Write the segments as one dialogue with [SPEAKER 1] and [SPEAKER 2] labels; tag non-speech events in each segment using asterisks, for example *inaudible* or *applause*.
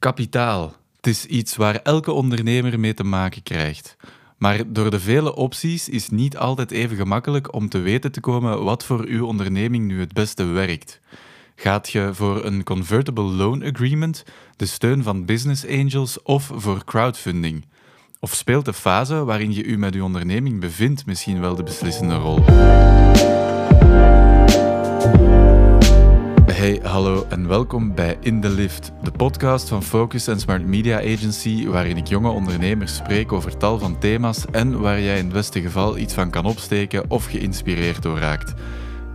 [SPEAKER 1] Kapitaal. Het is iets waar elke ondernemer mee te maken krijgt. Maar door de vele opties is niet altijd even gemakkelijk om te weten te komen wat voor uw onderneming nu het beste werkt. Gaat je voor een convertible loan agreement, de steun van business angels of voor crowdfunding? Of speelt de fase waarin je u met uw onderneming bevindt misschien wel de beslissende rol? Hey, hallo en welkom bij In the Lift, de podcast van Focus and Smart Media Agency, waarin ik jonge ondernemers spreek over tal van thema's en waar jij in het beste geval iets van kan opsteken of geïnspireerd door raakt.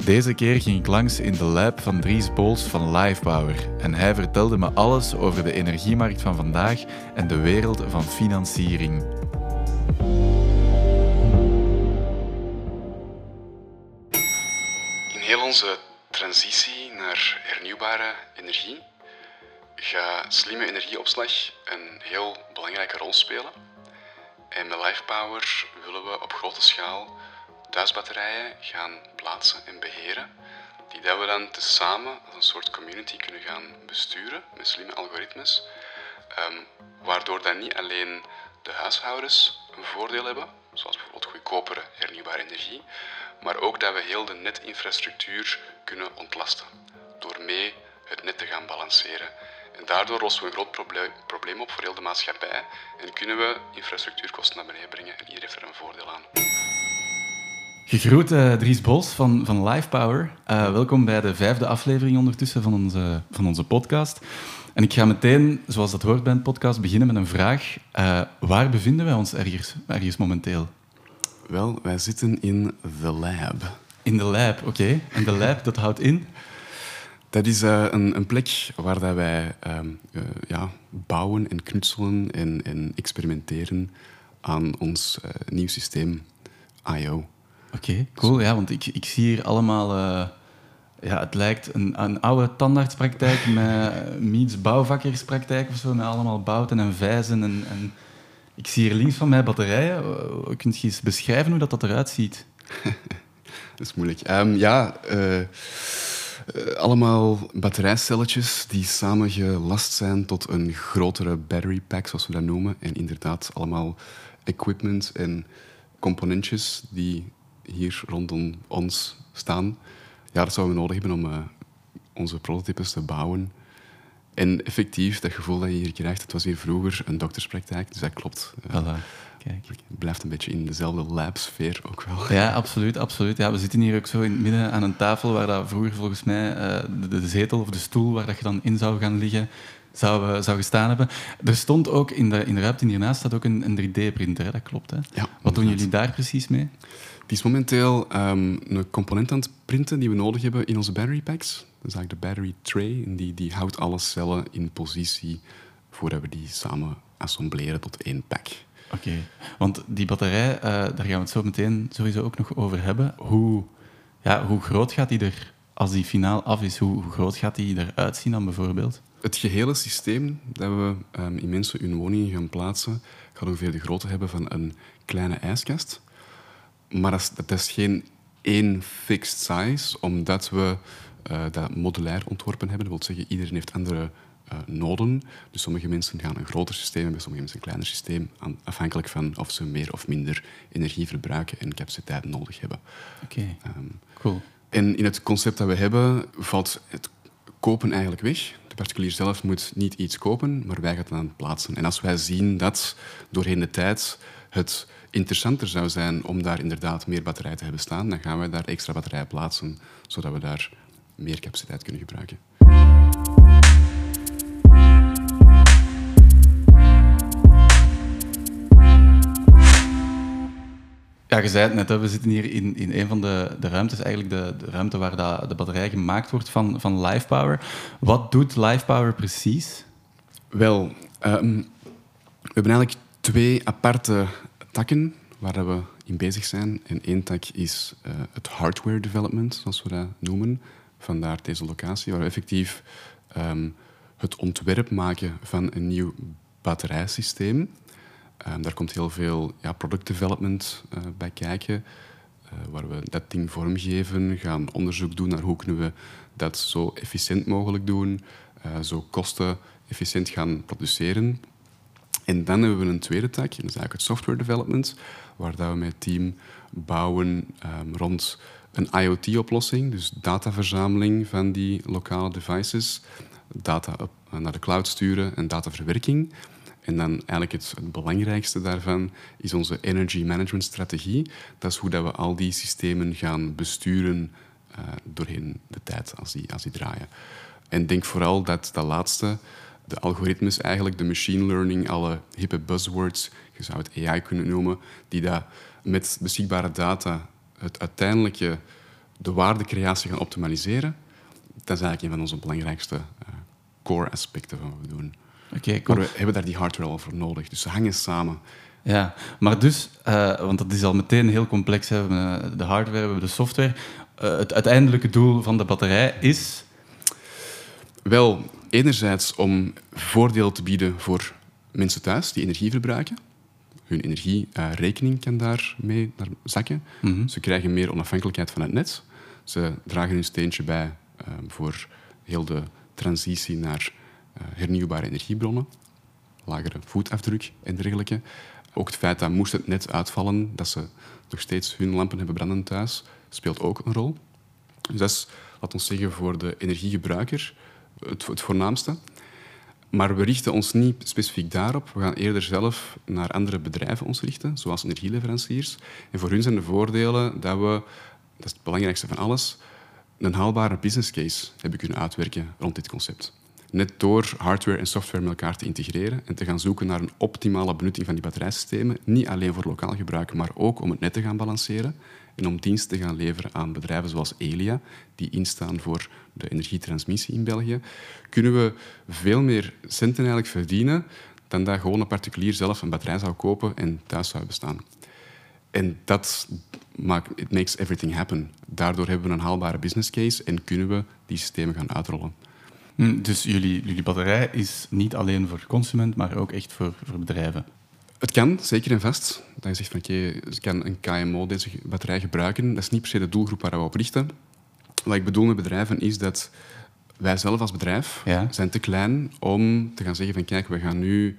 [SPEAKER 1] Deze keer ging ik langs in de lab van Dries Bols van Livepower en hij vertelde me alles over de energiemarkt van vandaag en de wereld van financiering.
[SPEAKER 2] In heel onze transitie naar hernieuwbare energie gaat slimme energieopslag een heel belangrijke rol spelen. En met LifePower willen we op grote schaal thuisbatterijen gaan plaatsen en beheren, die dat we dan tezamen als een soort community kunnen gaan besturen met slimme algoritmes, ehm, waardoor dan niet alleen de huishoudens een voordeel hebben, zoals bijvoorbeeld goedkopere hernieuwbare energie, maar ook dat we heel de netinfrastructuur kunnen ontlasten, door mee het net te gaan balanceren. En daardoor lossen we een groot probleem, op voor heel de maatschappij en kunnen we infrastructuurkosten naar beneden brengen en iedereen heeft er een voordeel aan.
[SPEAKER 1] Gegroet uh, Dries Bos van, van Livepower. Uh, welkom bij de vijfde aflevering ondertussen van onze, van onze podcast. En ik ga meteen, zoals dat hoort bij een podcast, beginnen met een vraag. Uh, waar bevinden wij ons ergens, ergens momenteel?
[SPEAKER 2] Wel, wij zitten in The Lab.
[SPEAKER 1] In de lab, oké. Okay. En de lab, dat houdt in?
[SPEAKER 2] Dat is uh, een, een, plek waar dat wij um, uh, ja, bouwen en knutselen en, en experimenteren aan ons uh, nieuw systeem I.O.
[SPEAKER 1] Oké, okay, cool. Ja, want ik, ik zie hier allemaal... ja, het lijkt een, een oude tandartspraktijk met meets bouwvakkerspraktijk of zo, met allemaal bouten en vijzen en... en ik zie hier links van mij batterijen. Kunt je eens beschrijven hoe dat, dat eruit ziet? *laughs*
[SPEAKER 2] dat is moeilijk. Um, ja, uh, uh, allemaal batterijcelletjes die samen gelast zijn tot een grotere battery pack, zoals we dat noemen. En inderdaad, allemaal equipment en componentjes die hier rondom ons staan. Ja, dat zouden we nodig hebben om onze prototypes te bouwen. En effectief, dat gevoel dat je hier krijgt, het was hier vroeger een dokterspraktijk, dus dat klopt.
[SPEAKER 1] Voilà. Kijk.
[SPEAKER 2] Het blijft een beetje in dezelfde labsfeer ook wel.
[SPEAKER 1] Ja, absoluut. absoluut. Ja, we zitten hier ook zo in het midden aan een tafel waar dat vroeger volgens mij uh, de, de, zetel of de stoel waar dat je dan in zou gaan liggen, zou, uh, zou gestaan hebben. Er stond ook in de, in de ruimte hiernaast staat ook een, een 3D-printer, dat klopt. Hè?
[SPEAKER 2] Ja,
[SPEAKER 1] Wat doen jullie daar precies mee?
[SPEAKER 2] Die is momenteel um, een component aan het printen die we nodig hebben in onze battery packs. Dat is eigenlijk de battery tray. En die, die houdt alle cellen in positie voordat we die samen assembleren tot één pack.
[SPEAKER 1] Oké, okay. want die batterij, uh, daar gaan we het zo meteen sowieso ook nog over hebben. Hoe, ja, hoe groot gaat die er, als die finaal af is, hoe, hoe groot gaat die eruit zien dan bijvoorbeeld?
[SPEAKER 2] Het gehele systeem dat we um, in mensen hun woningen gaan plaatsen, gaat ongeveer de grootte hebben van een kleine ijskast. Maar dat is, dat is geen één fixed size, omdat we uh, dat modulair ontworpen hebben. Dat wil zeggen, iedereen heeft andere uh, noden. Dus sommige mensen gaan een groter systeem hebben, sommige mensen een kleiner systeem, afhankelijk van of ze meer of minder energie verbruiken en capaciteit nodig hebben.
[SPEAKER 1] Oké, okay. um, cool.
[SPEAKER 2] En in het concept dat we hebben, valt het kopen eigenlijk weg. De particulier zelf moet niet iets kopen, maar wij gaan het aan plaatsen. En als wij zien dat doorheen de tijd het interessanter zou zijn om daar inderdaad meer batterijen te hebben staan, dan gaan wij daar extra batterijen plaatsen, zodat we daar meer capaciteit kunnen gebruiken.
[SPEAKER 1] Ja, je zei het net, hè. we zitten hier in, in een van de, de ruimtes, eigenlijk de, de ruimte waar de, de batterij gemaakt wordt van, van LifePower. Wat doet LifePower precies?
[SPEAKER 2] Wel, um, we hebben eigenlijk twee aparte takken waar we in bezig zijn. En één tak is uh, het hardware development, zoals we dat noemen. Vandaar deze locatie, waar we effectief um, het ontwerp maken van een nieuw batterijsysteem. Um, daar komt heel veel ja, product development uh, bij kijken, uh, waar we dat ding vormgeven, gaan onderzoek doen naar hoe kunnen we dat zo efficiënt mogelijk doen, uh, zo kosten efficiënt gaan produceren. En dan hebben we een tweede tak, dat is eigenlijk het software development, waar dat we met het team bouwen um, rond een IoT-oplossing, dus dataverzameling van die lokale devices, data naar de cloud sturen en dataverwerking. En dan eigenlijk het, belangrijkste daarvan is onze energy management strategie. Dat is hoe dat we al die systemen gaan besturen uh, doorheen de tijd als die, als die draaien. En denk vooral dat dat laatste, de algoritmes eigenlijk, de machine learning, alle hippe buzzwords, je zou het AI kunnen noemen, die dat met beschikbare data het uiteindelijke, de waardecreatie gaan optimaliseren, dat is eigenlijk een van onze belangrijkste uh, core aspecten van wat we doen.
[SPEAKER 1] Okay, cool.
[SPEAKER 2] Maar we hebben daar die hardware al voor nodig, dus ze hangen samen.
[SPEAKER 1] Ja, maar dus, uh, want dat is al meteen heel complex. Hè. We hebben de hardware, we hebben de software. Uh, het uiteindelijke doel van de batterij is?
[SPEAKER 2] Wel, enerzijds om voordeel te bieden voor mensen thuis die energie verbruiken. Hun energierekening kan daarmee naar zakken. Mm -hmm. Ze krijgen meer onafhankelijkheid van het net. Ze dragen hun steentje bij uh, voor heel de transitie naar uh, hernieuwbare energiebronnen, lagere voetafdruk en dergelijke. Ook het feit dat moest het net uitvallen, dat ze nog steeds hun lampen hebben branden thuis, speelt ook een rol. Dus dat is, laten we zeggen, voor de energiegebruiker het, het voornaamste. Maar we richten ons niet specifiek daarop. We gaan eerder zelf naar andere bedrijven ons richten, zoals energieleveranciers. En voor hun zijn de voordelen dat we, dat is het belangrijkste van alles, een haalbare business case hebben kunnen uitwerken rond dit concept. Net door hardware en software met elkaar te integreren en te gaan zoeken naar een optimale benutting van die batterijsystemen, niet alleen voor lokaal gebruik, maar ook om het net te gaan balanceren en om dienst te gaan leveren aan bedrijven zoals Elia, die instaan voor de energietransmissie in België, kunnen we veel meer centen eigenlijk verdienen dan dat gewoon een particulier zelf een batterij zou kopen en thuis zou bestaan. En dat maakt, it makes everything happen. Daardoor hebben we een haalbare business case en kunnen we die systemen gaan uitrollen.
[SPEAKER 1] Hm, dus jullie, jullie batterij is niet alleen voor consument, maar ook echt voor, voor bedrijven?
[SPEAKER 2] Het kan, zeker en vast. Dat je zegt van oké, okay, kan een KMO deze batterij gebruiken. Dat is niet per se de doelgroep waar we op richten. Wat ik bedoel met bedrijven is dat wij zelf als bedrijf ja. zijn te klein om te gaan zeggen van kijk, we gaan nu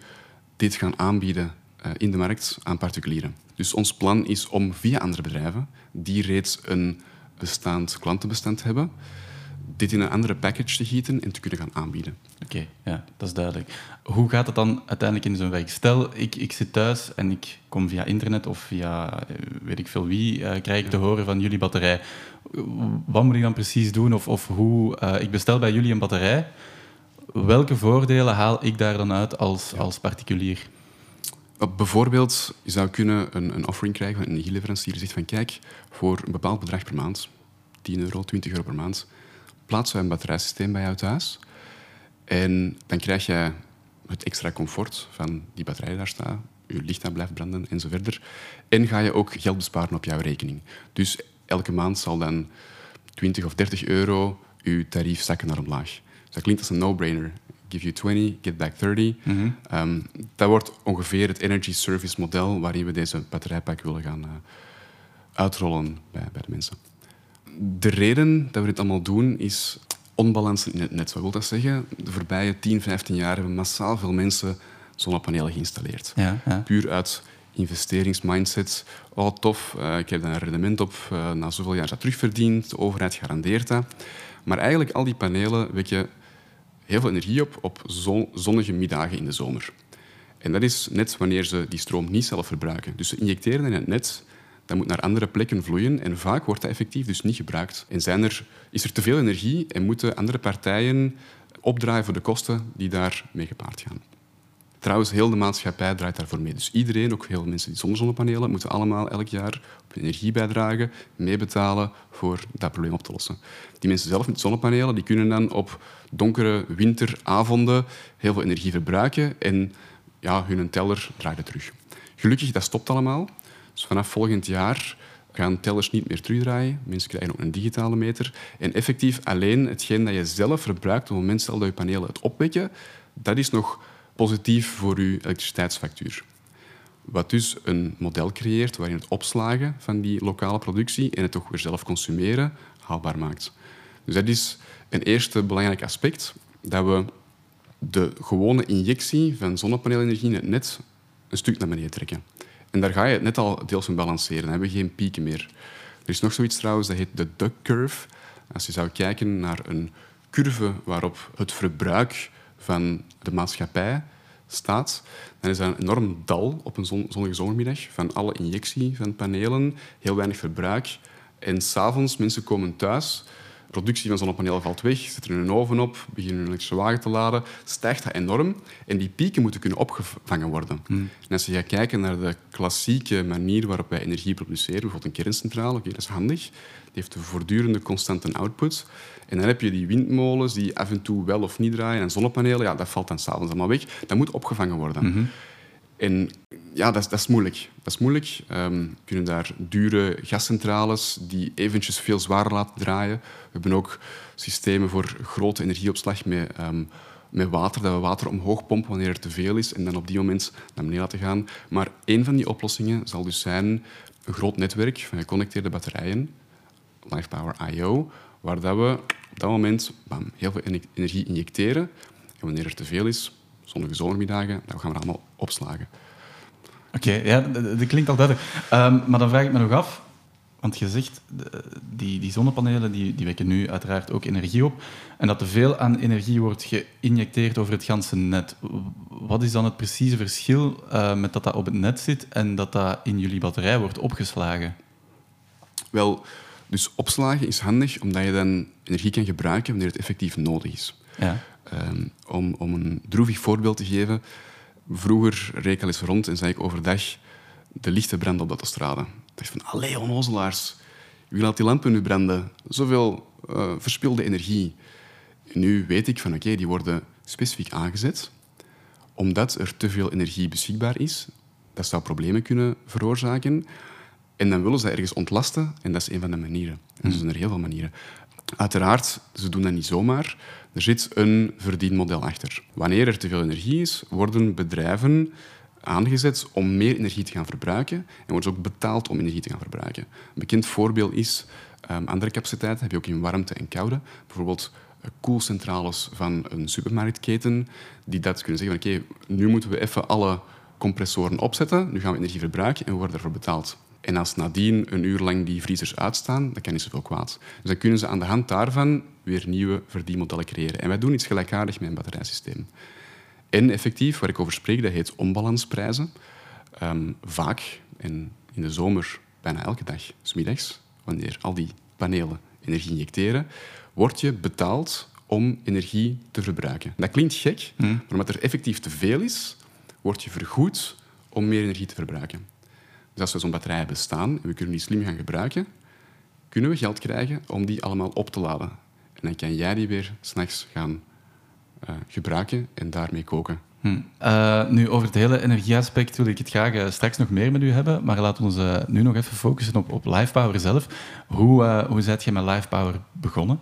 [SPEAKER 2] dit gaan aanbieden uh, in de markt aan particulieren. Dus ons plan is om via andere bedrijven die reeds een bestaand klantenbestand hebben, dit in een andere package te gieten en te kunnen gaan aanbieden.
[SPEAKER 1] Oké, ja, dat is duidelijk. Hoe gaat het dan uiteindelijk in zo'n werk? Stel, ik, ik zit thuis en ik kom via internet of via eh, weet ik veel wie, uh, krijg ik te horen van jullie batterij. Wat moet ik dan precies doen? Of, of hoe, uh, ik bestel bij jullie een batterij. Welke voordelen haal ik daar dan uit als, ja. als particulier?
[SPEAKER 2] Bijvoorbeeld, je zou kunnen een, een offering krijgen van een energieleverancier die zegt van kijk, voor een bepaald bedrag per maand, 10 euro, 20 euro per maand, plaatsen we een batterijsysteem bij jou thuis. En dan krijg je het extra comfort van die batterij daar staat, je licht aan blijft branden en zo verder. En ga je ook geld besparen op jouw rekening. Dus elke maand zal dan 20 of 30 euro je tarief zakken naar omlaag. Dus dat klinkt als een no-brainer. Give you 20, get back 30. Mm -hmm. um, dat wordt ongeveer het energy service model waarin we deze batterijpak willen gaan uh, uitrollen bij, bij de mensen. De reden dat we dit allemaal doen is onbalans in het net. Wat wil dat zeggen? De voorbije 10, 15 jaar hebben massaal veel mensen zonnepanelen geïnstalleerd.
[SPEAKER 1] Ja, ja.
[SPEAKER 2] Puur uit investeringsmindset. Oh, tof, uh, ik heb daar een rendement op. Uh, na zoveel jaar dat terugverdiend. De overheid garandeert dat. Maar eigenlijk, al die panelen wekken heel veel energie op op zon, zonnige middagen in de zomer. En dat is net wanneer ze die stroom niet zelf verbruiken. Dus ze injecteren in het net dat moet naar andere plekken vloeien en vaak wordt dat effectief dus niet gebruikt. En zijn er, is er te veel energie en moeten andere partijen opdraaien voor de kosten die daarmee gepaard gaan. Trouwens, heel de maatschappij draait daarvoor mee. Dus iedereen, ook heel mensen die zonder zonnepanelen, moeten allemaal elk jaar op hun energiebijdrage meebetalen voor dat probleem op te lossen. Die mensen zelf met zonnepanelen die kunnen dan op donkere winteravonden heel veel energie verbruiken en ja, hun teller draait het terug. Gelukkig, dat stopt allemaal. Dus vanaf volgend jaar gaan tellers niet meer terugdraaien. Mensen krijgen ook een digitale meter. En effectief alleen hetgeen dat je zelf verbruikt op het moment dat je panelen het opwekken, dat is nog positief voor je elektriciteitsfactuur. Wat dus een model creëert waarin het opslagen van die lokale productie en het toch weer zelf consumeren haalbaar maakt. Dus dat is een eerste belangrijk aspect, dat we de gewone injectie van zonnepaneelenergie in het net een stuk naar beneden trekken. En daar ga je het net al deels van balanceren. Dan hebben we geen pieken meer. Er is nog zoiets trouwens, dat heet de duck curve. Als je zou kijken naar een curve waarop het verbruik van de maatschappij staat, dan is dat een enorm dal op een zonnige zomermiddag van alle injectie van panelen, heel weinig verbruik. En s'avonds, mensen komen thuis, productie van zonnepanelen valt weg, zetten hun oven op, beginnen hun elektrische wagen te laden, stijgt dat enorm. En die pieken moeten kunnen opgevangen worden. Hmm. En als je gaat kijken naar de klassieke manier waarop wij energie produceren, bijvoorbeeld een kerncentrale, oké, dat is handig. Die heeft een voortdurende constante output. En dan heb je die windmolens die af en toe wel of niet draaien en zonnepanelen, ja, dat valt dan s'avonds allemaal weg. Dat moet opgevangen worden. Mhm. En ja, dat dat is moeilijk. Dat is moeilijk. Um, we kunnen daar dure gascentrales die eventjes veel zwaarder laten draaien. We hebben ook systemen voor grote energieopslag met, ehm, met water, dat we water omhoog pompen wanneer er te veel is en dan op die moment naar beneden laten gaan. Maar één van die oplossingen zal dus zijn een groot netwerk van geconnecteerde batterijen, LifePower I.O., waar dat we op dat moment bam, heel veel energie injecteren. En wanneer er te veel is, zonnige zomermiddagen, dan gaan we allemaal opslagen.
[SPEAKER 1] Oké, ja, dat, klinkt al duidelijk. Um, maar dan vraag ik me nog af, want je zegt, die, die zonnepanelen die, die wekken nu uiteraard ook energie op. En dat er veel aan energie wordt geïnjecteerd over het ganse net. Wat is dan het precieze verschil uh, met dat dat op het net zit en dat dat in jullie batterij wordt opgeslagen?
[SPEAKER 2] Wel, dus opslagen is handig omdat je dan energie kan gebruiken wanneer het effectief nodig is. Ja. Um, om, om een droevig voorbeeld te geven. Vroeger reed ik al eens rond en zei ik overdag de lichten branden op de autostrade. Ik dacht van, allee, onnozelaars. Wie laat die lampen nu branden? Zoveel uh, verspilde energie. nu weet ik van, oké, die worden specifiek aangezet omdat er te veel energie beschikbaar is. Dat zou problemen kunnen veroorzaken. En dan willen ze ergens ontlasten en dat is een van de manieren. En er zijn er heel veel manieren. Uiteraard, ze doen dat niet zomaar. Er zit een verdienmodel achter. Wanneer er te veel energie is, worden bedrijven aangezet om meer energie te gaan verbruiken en worden ze ook betaald om energie te gaan verbruiken. Een bekend voorbeeld is um, andere capaciteit, heb je ook in warmte en koude. Bijvoorbeeld eh, koelcentrales van een supermarktketen, die dat kunnen zeggen van oké, nu moeten we even alle compressoren opzetten, nu gaan we energie verbruiken en we worden ervoor betaald. En als nadien een uur lang die vriezers uitstaan, dan kan niet zoveel kwaad. Dus dan kunnen ze aan de hand daarvan weer nieuwe verdienmodellen creëren. En wij doen iets gelijkaardigs met een batterijsysteem. En effectief, waar ik over spreek, dat heet onbalansprijzen. Um, vaak, en in de zomer bijna elke dag, smiddags, wanneer al die panelen energie injecteren, word je betaald om energie te verbruiken. Dat klinkt gek, hmm. maar omdat er effectief te veel is, word je vergoed om meer energie te verbruiken. Dus als we zo'n batterij bestaan en we kunnen die slim gaan gebruiken, kunnen we geld krijgen om die allemaal op te laden. En dan kan jij die weer s'nachts gaan uh, gebruiken en daarmee koken.
[SPEAKER 1] Hm. Uh, nu, over het hele energieaspect wil ik het graag uh, straks nog meer met u hebben, maar laten we ons nu nog even focussen op, op LifePower zelf. Hoe, hoe je met LifePower begonnen?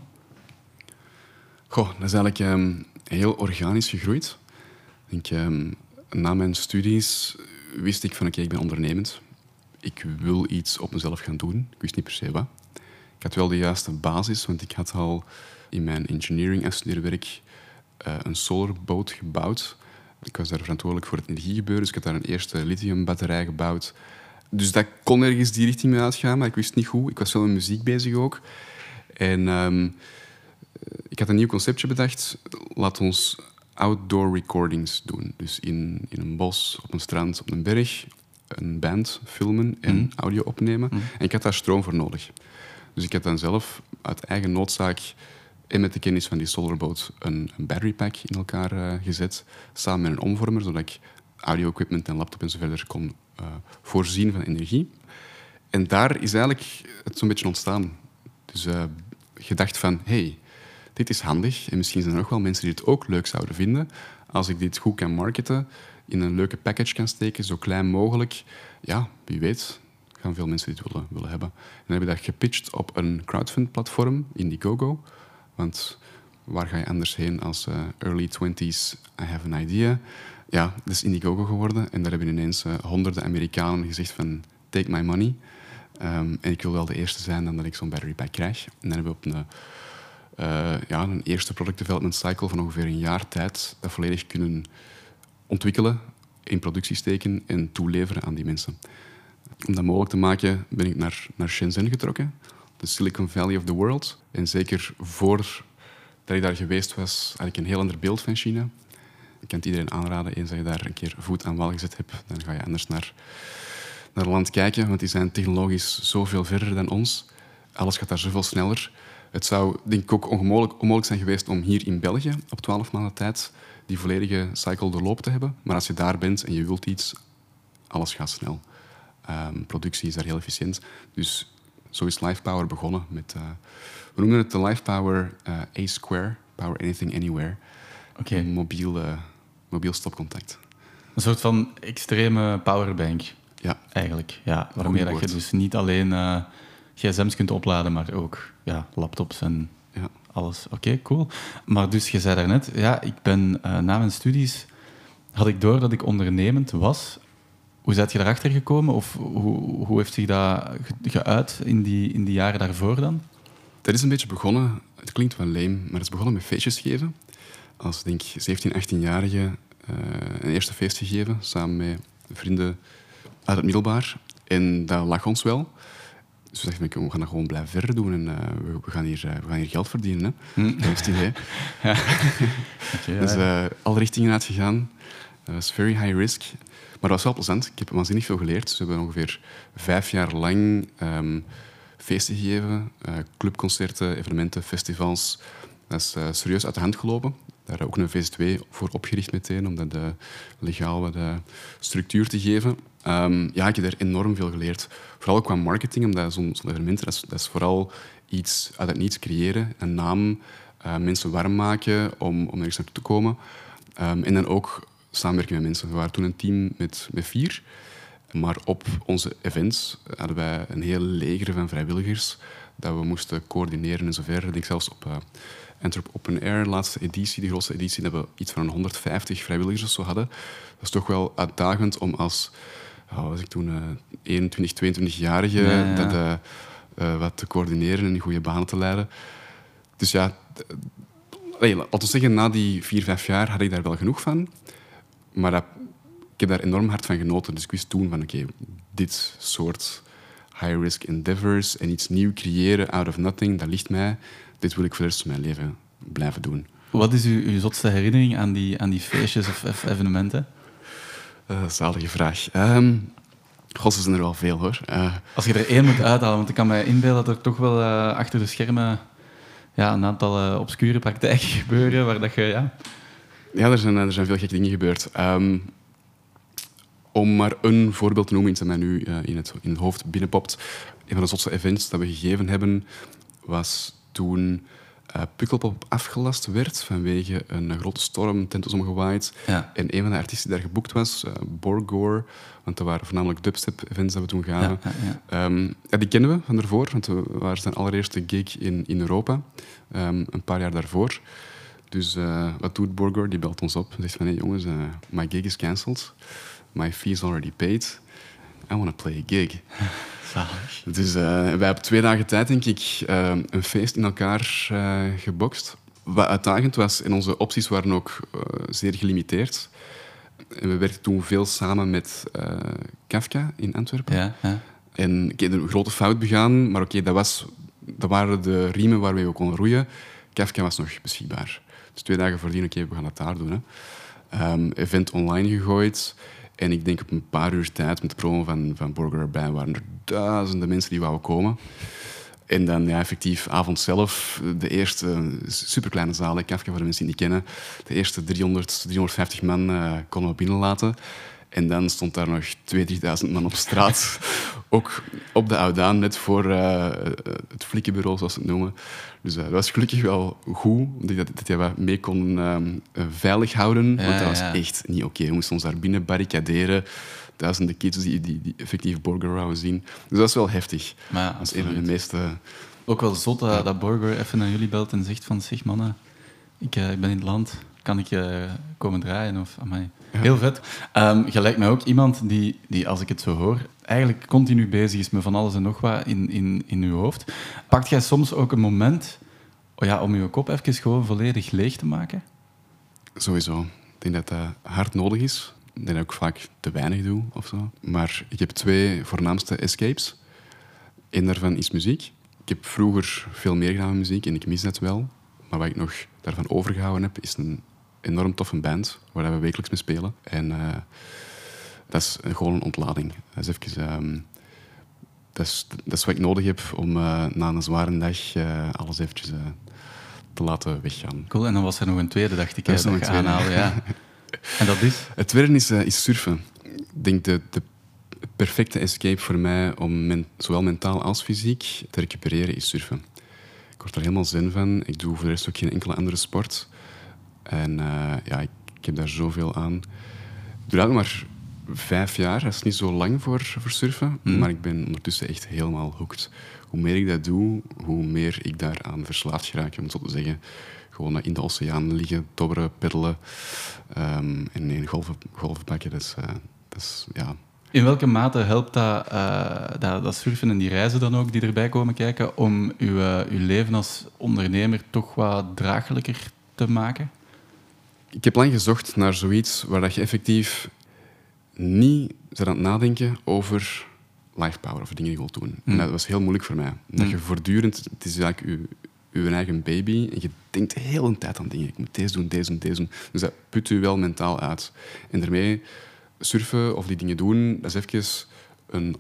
[SPEAKER 2] Goh, dat is eigenlijk um, heel organisch gegroeid. Ik, um, na mijn studies wist ik van oké, ik ben ondernemend ik wil iets op mezelf gaan doen. Ik wist niet per se wat. Ik had wel de juiste basis, want ik had al in mijn engineering afstudeerwerk uh, een solarboot gebouwd. Ik was daar verantwoordelijk voor het energiegebeuren, dus ik had daar een eerste lithiumbatterij gebouwd. Dus dat kon ergens die richting mee uitgaan, maar ik wist niet hoe. Ik was wel met muziek bezig ook. En um, ik had een nieuw conceptje bedacht. Laat ons outdoor recordings doen. Dus in, in een bos, op een strand, op een berg, een band filmen en mm. audio opnemen. Mm. En ik had daar stroom voor nodig. Dus ik heb dan zelf uit eigen noodzaak en met de kennis van die solarboot een, een battery pack in elkaar uh, gezet, samen met een omvormer, zodat ik audio-equipment en laptop enzovoort kon uh, voorzien van energie. En daar is eigenlijk het zo'n beetje ontstaan. Dus uh, gedacht van, hey, dit is handig en misschien zijn er nog wel mensen die het ook leuk zouden vinden als ik dit goed kan marketen in een leuke package kan steken, zo klein mogelijk, ja, wie weet gaan veel mensen dit willen, willen hebben. En dan hebben we dat gepitcht op een crowdfund-platform, Indiegogo. Want waar ga je anders heen als uh, early 20s, I have an idea. Ja, dat is Indiegogo geworden. En daar hebben ineens uh, honderden Amerikanen gezegd van, take my money. Um, en ik wil wel de eerste zijn dan dat ik zo'n battery pack krijg. En dan hebben we op een, eh, ja, een eerste product development cycle van ongeveer een jaar tijd dat volledig kunnen ontwikkelen, in productie steken en toeleveren aan die mensen. Om dat mogelijk te maken ben ik naar, naar Shenzhen getrokken, de Silicon Valley of the world. En zeker voordat ik daar geweest was, had ik een heel ander beeld van China. Ik kan het iedereen aanraden, eens dat je daar een keer voet aan wal gezet hebt, dan ga je anders naar, naar land kijken, want die zijn technologisch zoveel verder dan ons. Alles gaat daar zoveel sneller. Het zou denk ik ook onmogelijk, onmogelijk zijn geweest om hier in België op 12 maanden tijd die volledige cycle doorlopen te hebben. Maar als je daar bent en je wilt iets, alles gaat snel. Um, productie is daar heel efficiënt. Dus zo is Power begonnen met... Uh, we noemen het de LifePower uh, A-Square, Power Anything Anywhere.
[SPEAKER 1] Okay.
[SPEAKER 2] Een mobiel, uh, mobiel stopcontact.
[SPEAKER 1] Een soort van extreme powerbank.
[SPEAKER 2] Ja.
[SPEAKER 1] Eigenlijk. Ja, waarmee dat je dus niet alleen uh, gsm's kunt opladen, maar ook ja, laptops en. Alles. Oké, cool. Maar dus, je zei daarnet, ja, ik ben uh, na mijn studies had ik door dat ik ondernemend was. Hoe zet je erachter gekomen? Of hoe, hoe heeft zich dat geuit in die, in die jaren daarvoor dan?
[SPEAKER 2] Dat is een beetje begonnen, het klinkt wel leem, maar het is begonnen met feestjes geven. Als denk 17, 18-jarige uh, een eerste feest gegeven, samen met vrienden uit het middelbaar. En dat lag ons wel. Dus we dachten, we gaan dat gewoon blijven verder doen en uh, we, we, gaan hier, uh, we gaan hier geld verdienen. Hè.
[SPEAKER 1] Hm.
[SPEAKER 2] Dat het idee. *laughs*
[SPEAKER 1] Ja. *laughs* okay,
[SPEAKER 2] dus uh, alle richtingen uitgegaan. Dat was very high risk. Maar dat was wel plezant. Ik heb waanzinnig veel geleerd. Dus we hebben ongeveer vijf jaar lang um, feesten gegeven. clubconcerten, evenementen, festivals. Dat is serieus uit de hand gelopen. Daar ook een VS2 voor opgericht meteen, om dat legaal wat structuur te geven. Um, ja, ik heb er enorm veel geleerd. Vooral qua marketing, omdat zo'n zo evenement, dat is, dat is vooral iets uit het niets creëren. Een naam, uh, mensen warm maken om, om ergens naartoe te komen. Um, en dan ook samenwerken met mensen. We waren toen een team met, met vier. Maar op onze events hadden wij een heel leger van vrijwilligers dat we moesten coördineren en zover. Ik denk zelfs op uh, Antwerp Open Air, laatste editie, de grootste editie, dat we iets van 150 vrijwilligers of zo hadden. Dat is toch wel uitdagend om als oh, was ik toen uh, 21, 22-jarige
[SPEAKER 1] Ja, ja.
[SPEAKER 2] dat uh, uh, wat te coördineren en in goede banen te leiden. Dus ja, laten we zeggen, na die vier, vijf jaar had ik daar wel genoeg van. Maar dat, ik heb daar enorm hard van genoten. Dus ik wist toen van, oké, dit soort high-risk endeavors en iets nieuw creëren out of nothing, dat ligt mij. Dit wil ik voor de rest van mijn leven blijven doen.
[SPEAKER 1] Wat is uw, uw zotste herinnering aan die, aan die feestjes of evenementen?
[SPEAKER 2] Uh, zalige vraag. Um, God, er zijn er wel veel hoor. Uh,
[SPEAKER 1] Als je er één moet uithalen, want ik kan me inbeelden dat er toch wel uh, achter de schermen ja, een aantal obscure praktijken *laughs* gebeuren waar dat je... Ja,
[SPEAKER 2] ja er, zijn, er zijn veel gekke dingen gebeurd. Um, om maar een voorbeeld te noemen, iets dat mij nu in, het, in het hoofd binnenpopt. Een van de zotste events dat we gegeven hebben, was toen uh, Pukkelpop afgelast werd vanwege een grote storm, tent was omgewaaid.
[SPEAKER 1] Ja.
[SPEAKER 2] En een van de artiesten die daar geboekt was, uh, Borgor, want dat waren voornamelijk dubstep-events dat we toen gaven.
[SPEAKER 1] Ja, ja,
[SPEAKER 2] um, die kennen we van daarvoor, want we waren zijn allereerste gig in, in Europa, um, een paar jaar daarvoor. Dus uh, wat doet Borgor? Die belt ons op en zegt van, hey jongens, my gig is cancelled. My fee is already paid. I want to play a gig.
[SPEAKER 1] Zalig.
[SPEAKER 2] Dus uh, wij hebben twee dagen tijd, denk ik, uh, een feest in elkaar uh, gebokst. Wat uitdagend was, en onze opties waren ook zeer gelimiteerd. En we werkten toen veel samen met Kafka in Antwerpen.
[SPEAKER 1] Ja, ja.
[SPEAKER 2] En ik heb een grote fout begaan, maar oké, okay, dat, dat waren de riemen waarmee we konden roeien. Kafka was nog beschikbaar. Dus twee dagen voordien, oké, okay, we gaan het daar doen. Hè. Um, event online gegooid. En ik denk op een paar uur tijd met de promo van, van Burger erbij waren er duizenden mensen die wouden komen. En dan ja, effectief avond zelf, de eerste superkleine zaal, Kafka voor de mensen die niet kennen. De eerste 300, 350 man uh, konden we binnenlaten. En dan stond daar nog 2.000, 3.000 man op straat. *laughs* Ook op de Oudaan, net voor uh, het flikkenbureau, zoals ze het noemen. Dus uh, dat was gelukkig wel goed, dat, dat je wat mee kon um, veilig houden.
[SPEAKER 1] Ja,
[SPEAKER 2] want dat was
[SPEAKER 1] ja.
[SPEAKER 2] echt niet oké. Okay. We moesten ons daar binnen barricaderen. Duizenden kids die, die, die effectief Borger zien. Dus dat was wel heftig.
[SPEAKER 1] Maar ja,
[SPEAKER 2] dat is een van de meeste...
[SPEAKER 1] Ook wel zot dat, ja. dat Borger even naar jullie belt en zegt van... Zeg mannen, ik, ik ben in het land. Kan ik uh, komen draaien? Of, amai. Heel vet. Um, je lijkt mij ook iemand die, die, als ik het zo hoor, eigenlijk continu bezig is met van alles en nog wat in, in, in uw hoofd. Pakt jij soms ook een moment Oh ja, om je kop even gewoon volledig leeg te maken?
[SPEAKER 2] Sowieso. Ik denk dat dat hard nodig is. Ik denk dat ik vaak te weinig doe of zo. Maar ik heb twee voornaamste escapes. Eén daarvan is muziek. Ik heb vroeger veel meer gedaan met muziek en ik mis dat wel. Maar wat ik nog daarvan overgehouden heb, is een enorm toffe band waar we wekelijks mee spelen. En uh, dat is gewoon een ontlading. Dat is even... Um, dat is, dat is wat ik nodig heb om uh, na een zware dag uh, alles eventjes te laten weggaan.
[SPEAKER 1] Cool, en dan was er nog een tweede, dacht ik, dat, nog aanhalen. Ja. *laughs* en dat is?
[SPEAKER 2] Het tweede is, is surfen. Ik denk de, de perfecte escape voor mij om men, zowel mentaal als fysiek te recupereren is surfen. Ik word er helemaal zin van. Ik doe voor de rest ook geen enkele andere sport. En uh, ja, ik, ik, heb daar zoveel aan. Ik doe dat maar vijf jaar. Dat is niet zo lang voor, voor surfen. Mm. Maar ik ben ondertussen echt helemaal hooked. Hoe meer ik dat doe, hoe meer ik daaraan verslaafd geraak, om het zo te zeggen. Gewoon in de oceaan liggen, dobberen, peddelen um, en in golven, golven pakken. Dat is, uh, dat is ja,
[SPEAKER 1] in welke mate helpt dat, uh, dat, dat, surfen en die reizen dan ook die erbij komen kijken om uw, uh, uw leven als ondernemer toch wat draaglijker te maken?
[SPEAKER 2] Ik heb lang gezocht naar zoiets waar dat je effectief niet bent aan het nadenken over life power of dingen die je wilt doen. En mm. dat was heel moeilijk voor mij. Dat mm. je voortdurend, het is eigenlijk je, je eigen baby en je denkt de hele tijd aan dingen. Ik moet deze doen, deze doen, deze doen. Dus dat put je wel mentaal uit. En daarmee surfen of die dingen doen, dat is even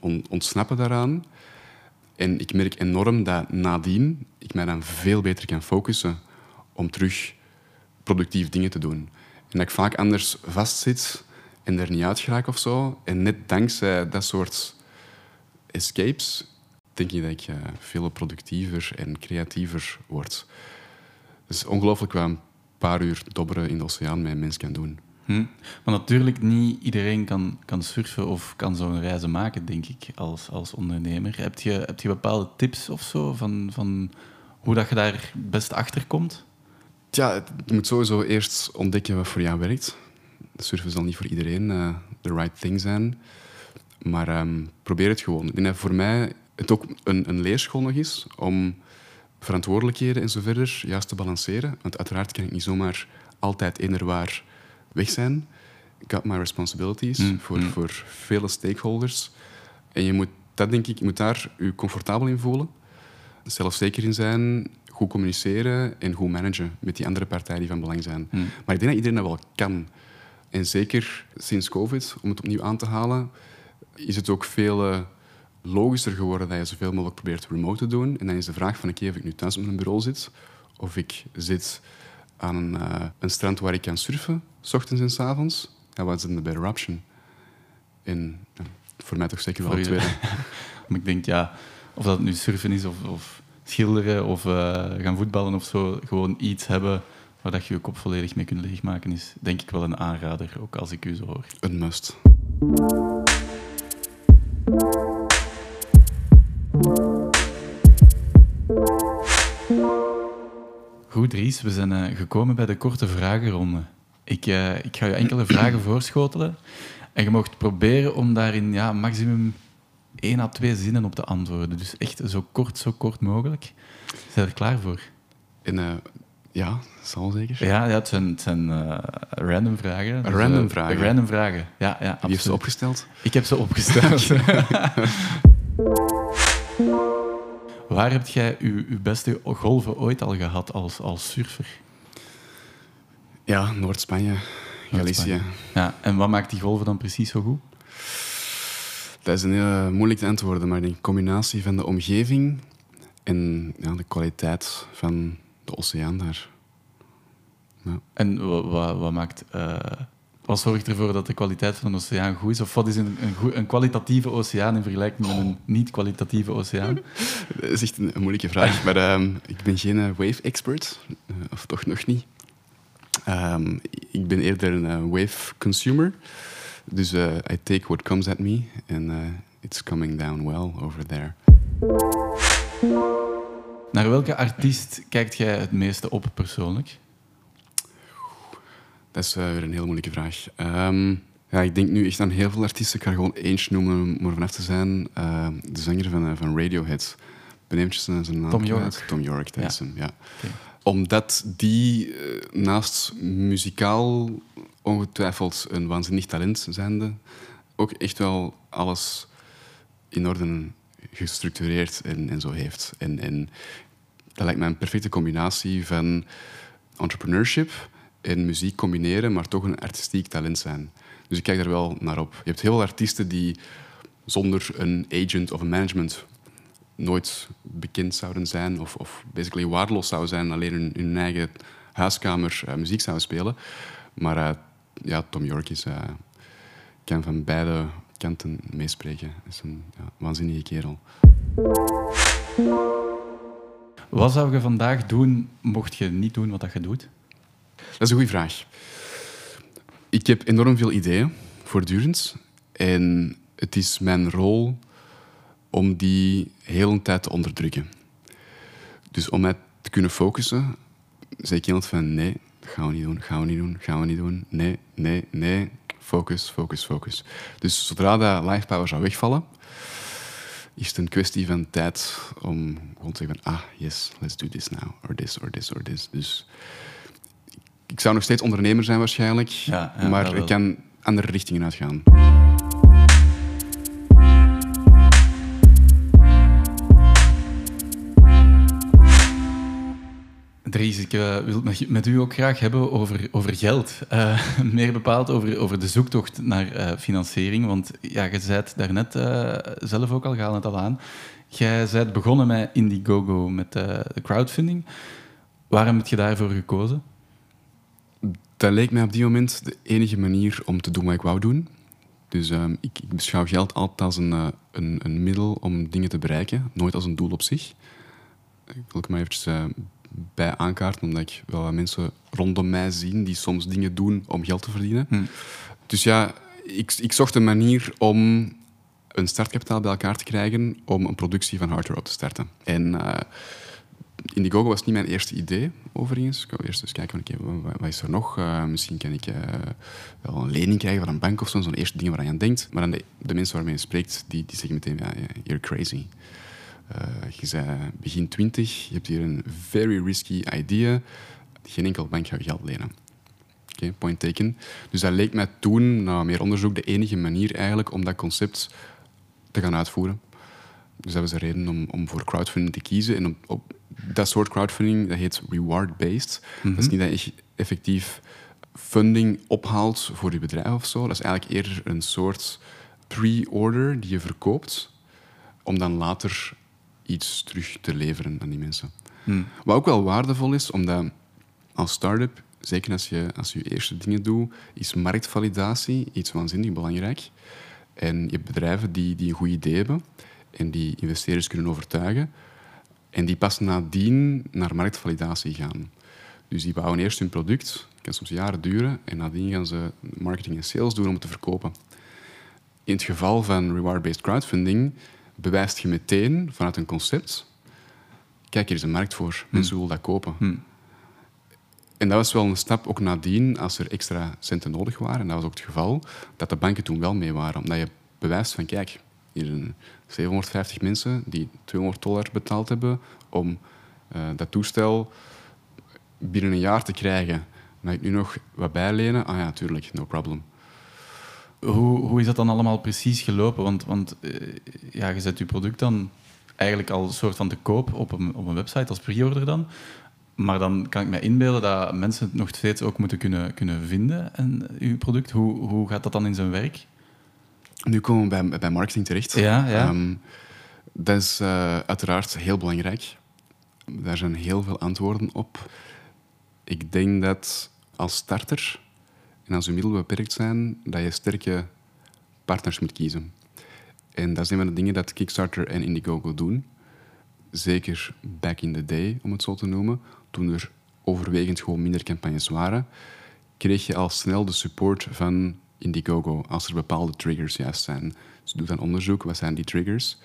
[SPEAKER 2] een ontsnappen daaraan. En ik merk enorm dat nadien ik mij dan veel beter kan focussen om terug productief dingen te doen. En dat ik vaak anders vastzit en er niet uit geraak of zo. En net dankzij dat soort escapes denk ik dat ik uh, veel productiever en creatiever word. Is ongelooflijk wat een paar uur dobberen in de oceaan met een mens kan doen.
[SPEAKER 1] Hm. Maar natuurlijk, niet iedereen kan, kan surfen of kan zo'n reizen maken, denk ik, als, als ondernemer. Heb je, heb je bepaalde tips of zo van, van hoe dat je daar best achter komt?
[SPEAKER 2] Ja, je moet sowieso eerst ontdekken wat voor jou werkt. Surfen zal niet voor iedereen uh, the right thing zijn. Maar um, probeer het gewoon. Ik denk dat voor mij het ook een, een leerschool nog is om verantwoordelijkheden en zo verder juist te balanceren. Want uiteraard kan ik niet zomaar altijd eender waar weg zijn. Got my responsibilities mm, voor, mm. voor vele stakeholders. En je moet, dat denk ik, je moet daar je comfortabel in voelen. Zelfzeker in zijn, goed communiceren en goed managen met die andere partijen die van belang zijn. Mm. Maar ik denk dat iedereen dat wel kan. En zeker sinds COVID, om het opnieuw aan te halen, is het ook veel uh, logischer geworden dat je zoveel mogelijk probeert remote te doen. En dan is de vraag van, oké, of ik nu thuis op mijn bureau zit, of ik zit aan een, uh, een strand waar ik kan surfen, s ochtends en s avonds. Ja, wat is een better option? En voor mij toch zeker wel het tweede. *laughs*
[SPEAKER 1] maar ik denk, ja, of dat nu surfen is of, of schilderen of uh, gaan voetballen of zo, gewoon iets hebben waar dat je je kop volledig mee kunt leegmaken, is denk ik wel een aanrader, ook als ik u zo hoor.
[SPEAKER 2] Een must.
[SPEAKER 1] Goed, Ries, we zijn uh, gekomen bij de korte vragenronde. Ik, uh, ik ga je enkele vragen voorschotelen. En je mocht proberen om daarin ja, maximum één à twee zinnen op te antwoorden. Dus echt zo kort, zo kort mogelijk. Zijn er klaar voor?
[SPEAKER 2] En, uh, ja, zal zeker.
[SPEAKER 1] Ja, ja het zijn, het zijn random vragen.
[SPEAKER 2] Dus, random vragen?
[SPEAKER 1] Random vragen, ja. ja
[SPEAKER 2] Wie heeft ze opgesteld?
[SPEAKER 1] Ik heb ze opgesteld. *laughs* Waar heb jij je, je beste golven ooit al gehad als, als surfer?
[SPEAKER 2] Ja, Noord-Spanje, Galicië.
[SPEAKER 1] ja, en wat maakt die golven dan precies zo goed?
[SPEAKER 2] Dat is een heel moeilijk te antwoorden, maar een combinatie van de omgeving en ja, de kwaliteit van de oceaan daar.
[SPEAKER 1] Ja. En wat, maakt uh, wat zorgt ervoor dat de kwaliteit van een oceaan goed is? Of wat is een, een, een kwalitatieve oceaan in vergelijking met een niet-kwalitatieve oceaan? *laughs*
[SPEAKER 2] Dat is echt een, moeilijke vraag. maar uh, ik ben geen uh, wave-expert, uh, of toch nog niet. Um, ik ben eerder een wave-consumer. Dus I take what comes at me and it's coming down well over there.
[SPEAKER 1] Naar welke artiest kijkt jij het meeste op persoonlijk?
[SPEAKER 2] Dat is uh, weer een heel moeilijke vraag. Um, ja, ik denk nu echt aan heel veel artiesten. Ik ga gewoon eentje noemen om er vanaf te zijn. Uh, de zanger van, uh, van Radiohead, ben eventjes zijn naam
[SPEAKER 1] Tom. York.
[SPEAKER 2] Tom York, dat
[SPEAKER 1] Ja.
[SPEAKER 2] is hem, ja. Omdat die eh, naast muzikaal ongetwijfeld een waanzinnig talent zijnde, ook echt wel alles in orde gestructureerd en, en zo heeft. En, en dat lijkt mij een perfecte combinatie van entrepreneurship en muziek combineren, maar toch een artistiek talent zijn. Dus ik kijk daar wel naar op. Je hebt heel veel artiesten die zonder een agent of een management nooit bekend zouden zijn of, of basically waardeloos zouden zijn, alleen in, hun eigen huiskamer eh, muziek zouden spelen. Maar eh, ja, Tom York is, eh, kan van beide kanten meespreken. Hij is een ja, waanzinnige kerel.
[SPEAKER 1] Wat zou je vandaag doen mocht je niet doen wat dat je doet?
[SPEAKER 2] Dat is een goede vraag. Ik heb enorm veel ideeën, voortdurend. En het is mijn rol om die heel een tijd te onderdrukken. Dus om mij te kunnen focussen, zeg ik iemand van nee, gaan we niet doen, gaan we niet doen, gaan we niet doen. Nee, nee, nee. Focus, focus, focus. Dus zodra dat life power zou wegvallen, is het een kwestie van tijd om gewoon te zeggen van ah, yes, let's do this now. Or this, or this, or this. Dus ik zou nog steeds ondernemer zijn waarschijnlijk,
[SPEAKER 1] Ja, ja, dat
[SPEAKER 2] maar ik kan andere richtingen uitgaan.
[SPEAKER 1] Dries, ik eh, wil het met- u ook graag hebben over, over geld. Eh, *laughs* meer bepaald over, over de zoektocht naar eh, financiering. Want ja, je zei het daarnet zelf ook al, gehaald het al aan. Jij bent begonnen met Indiegogo, met crowdfunding. Waarom heb je daarvoor gekozen?
[SPEAKER 2] Dat leek mij op die moment de enige manier om te doen wat ik wou doen. Dus ehm, ik, ik beschouw geld altijd als een, een, een middel om dingen te bereiken, nooit als een doel op zich. Ik wil ik maar eventjes bij aankaarten, omdat ik wel wat mensen rondom mij zie die soms dingen doen om geld te verdienen.
[SPEAKER 1] Hm.
[SPEAKER 2] Dus ja, ik, ik zocht een manier om een startkapitaal bij elkaar te krijgen om een productie van hardware op te starten. En eh, Indiegogo was niet mijn eerste idee, overigens. Ik wou eerst eens kijken, oké, wa- wa- wat is er nog? Eh, misschien kan ik eh, wel een lening krijgen van een bank of zo, zo'n eerste dingen waar je aan denkt. Maar dan de, de mensen waarmee je spreekt, die, die zeggen meteen, ja, ja, you're crazy. Eh, je bent begin twintig, je hebt hier een very risky idea. Geen enkel bank gaat je geld lenen. Oké, point taken. Dus dat leek mij toen, na meer onderzoek, de enige manier eigenlijk om dat concept te gaan uitvoeren. Dus dat was de reden om, om voor crowdfunding te kiezen. En op, op dat soort crowdfunding, dat heet reward-based. Dat is niet dat je effectief funding ophaalt voor je bedrijf of zo. Dat is eigenlijk eerder een soort pre-order die je verkoopt, om dan later iets terug te leveren aan die mensen.
[SPEAKER 1] Hm.
[SPEAKER 2] Wat ook wel waardevol is, omdat als start-up, zeker als je, als je eerste dingen doet, is marktvalidatie iets waanzinnig belangrijk. En je hebt bedrijven die, die een goed idee hebben en die investeerders kunnen overtuigen. En die pas nadien naar marktvalidatie gaan. Dus die bouwen eerst hun product, dat kan soms jaren duren, en nadien gaan ze marketing en sales doen om het te verkopen. In het geval van reward-based crowdfunding bewijst je meteen vanuit een concept kijk, hier is een markt voor. Mensen willen dat kopen.
[SPEAKER 1] Hm.
[SPEAKER 2] En dat was wel een stap ook nadien, als er extra centen nodig waren, en dat was ook het geval, dat de banken toen wel mee waren. Omdat je bewijst van, kijk, hier zijn 750 mensen die 200 dollar betaald hebben om eh, dat toestel binnen een jaar te krijgen. Mag ik nu nog wat bijlenen? Ah ja, tuurlijk, no problem.
[SPEAKER 1] Hoe, hoe is dat dan allemaal precies gelopen? Want, want eh, ja, je zet je product dan eigenlijk al een soort van te koop op een, op een website als pre-order dan. Maar dan kan ik me inbeelden dat mensen het nog steeds ook moeten kunnen, kunnen vinden, en, uw product. Hoe, hoe gaat dat dan in zijn werk?
[SPEAKER 2] Nu komen we bij, bij marketing terecht.
[SPEAKER 1] Ja, ja.
[SPEAKER 2] Ehm, dat is eh, uiteraard heel belangrijk. Daar zijn heel veel antwoorden op. Ik denk dat als starter en als je middelen beperkt zijn, dat je sterke partners moet kiezen. En dat is een van de dingen dat Kickstarter en Indiegogo doen. Zeker back in the day, om het zo te noemen, toen er overwegend gewoon minder campagnes waren, kreeg je al snel de support van Indiegogo als er bepaalde triggers juist zijn. Ze doen dan onderzoek, wat zijn die triggers?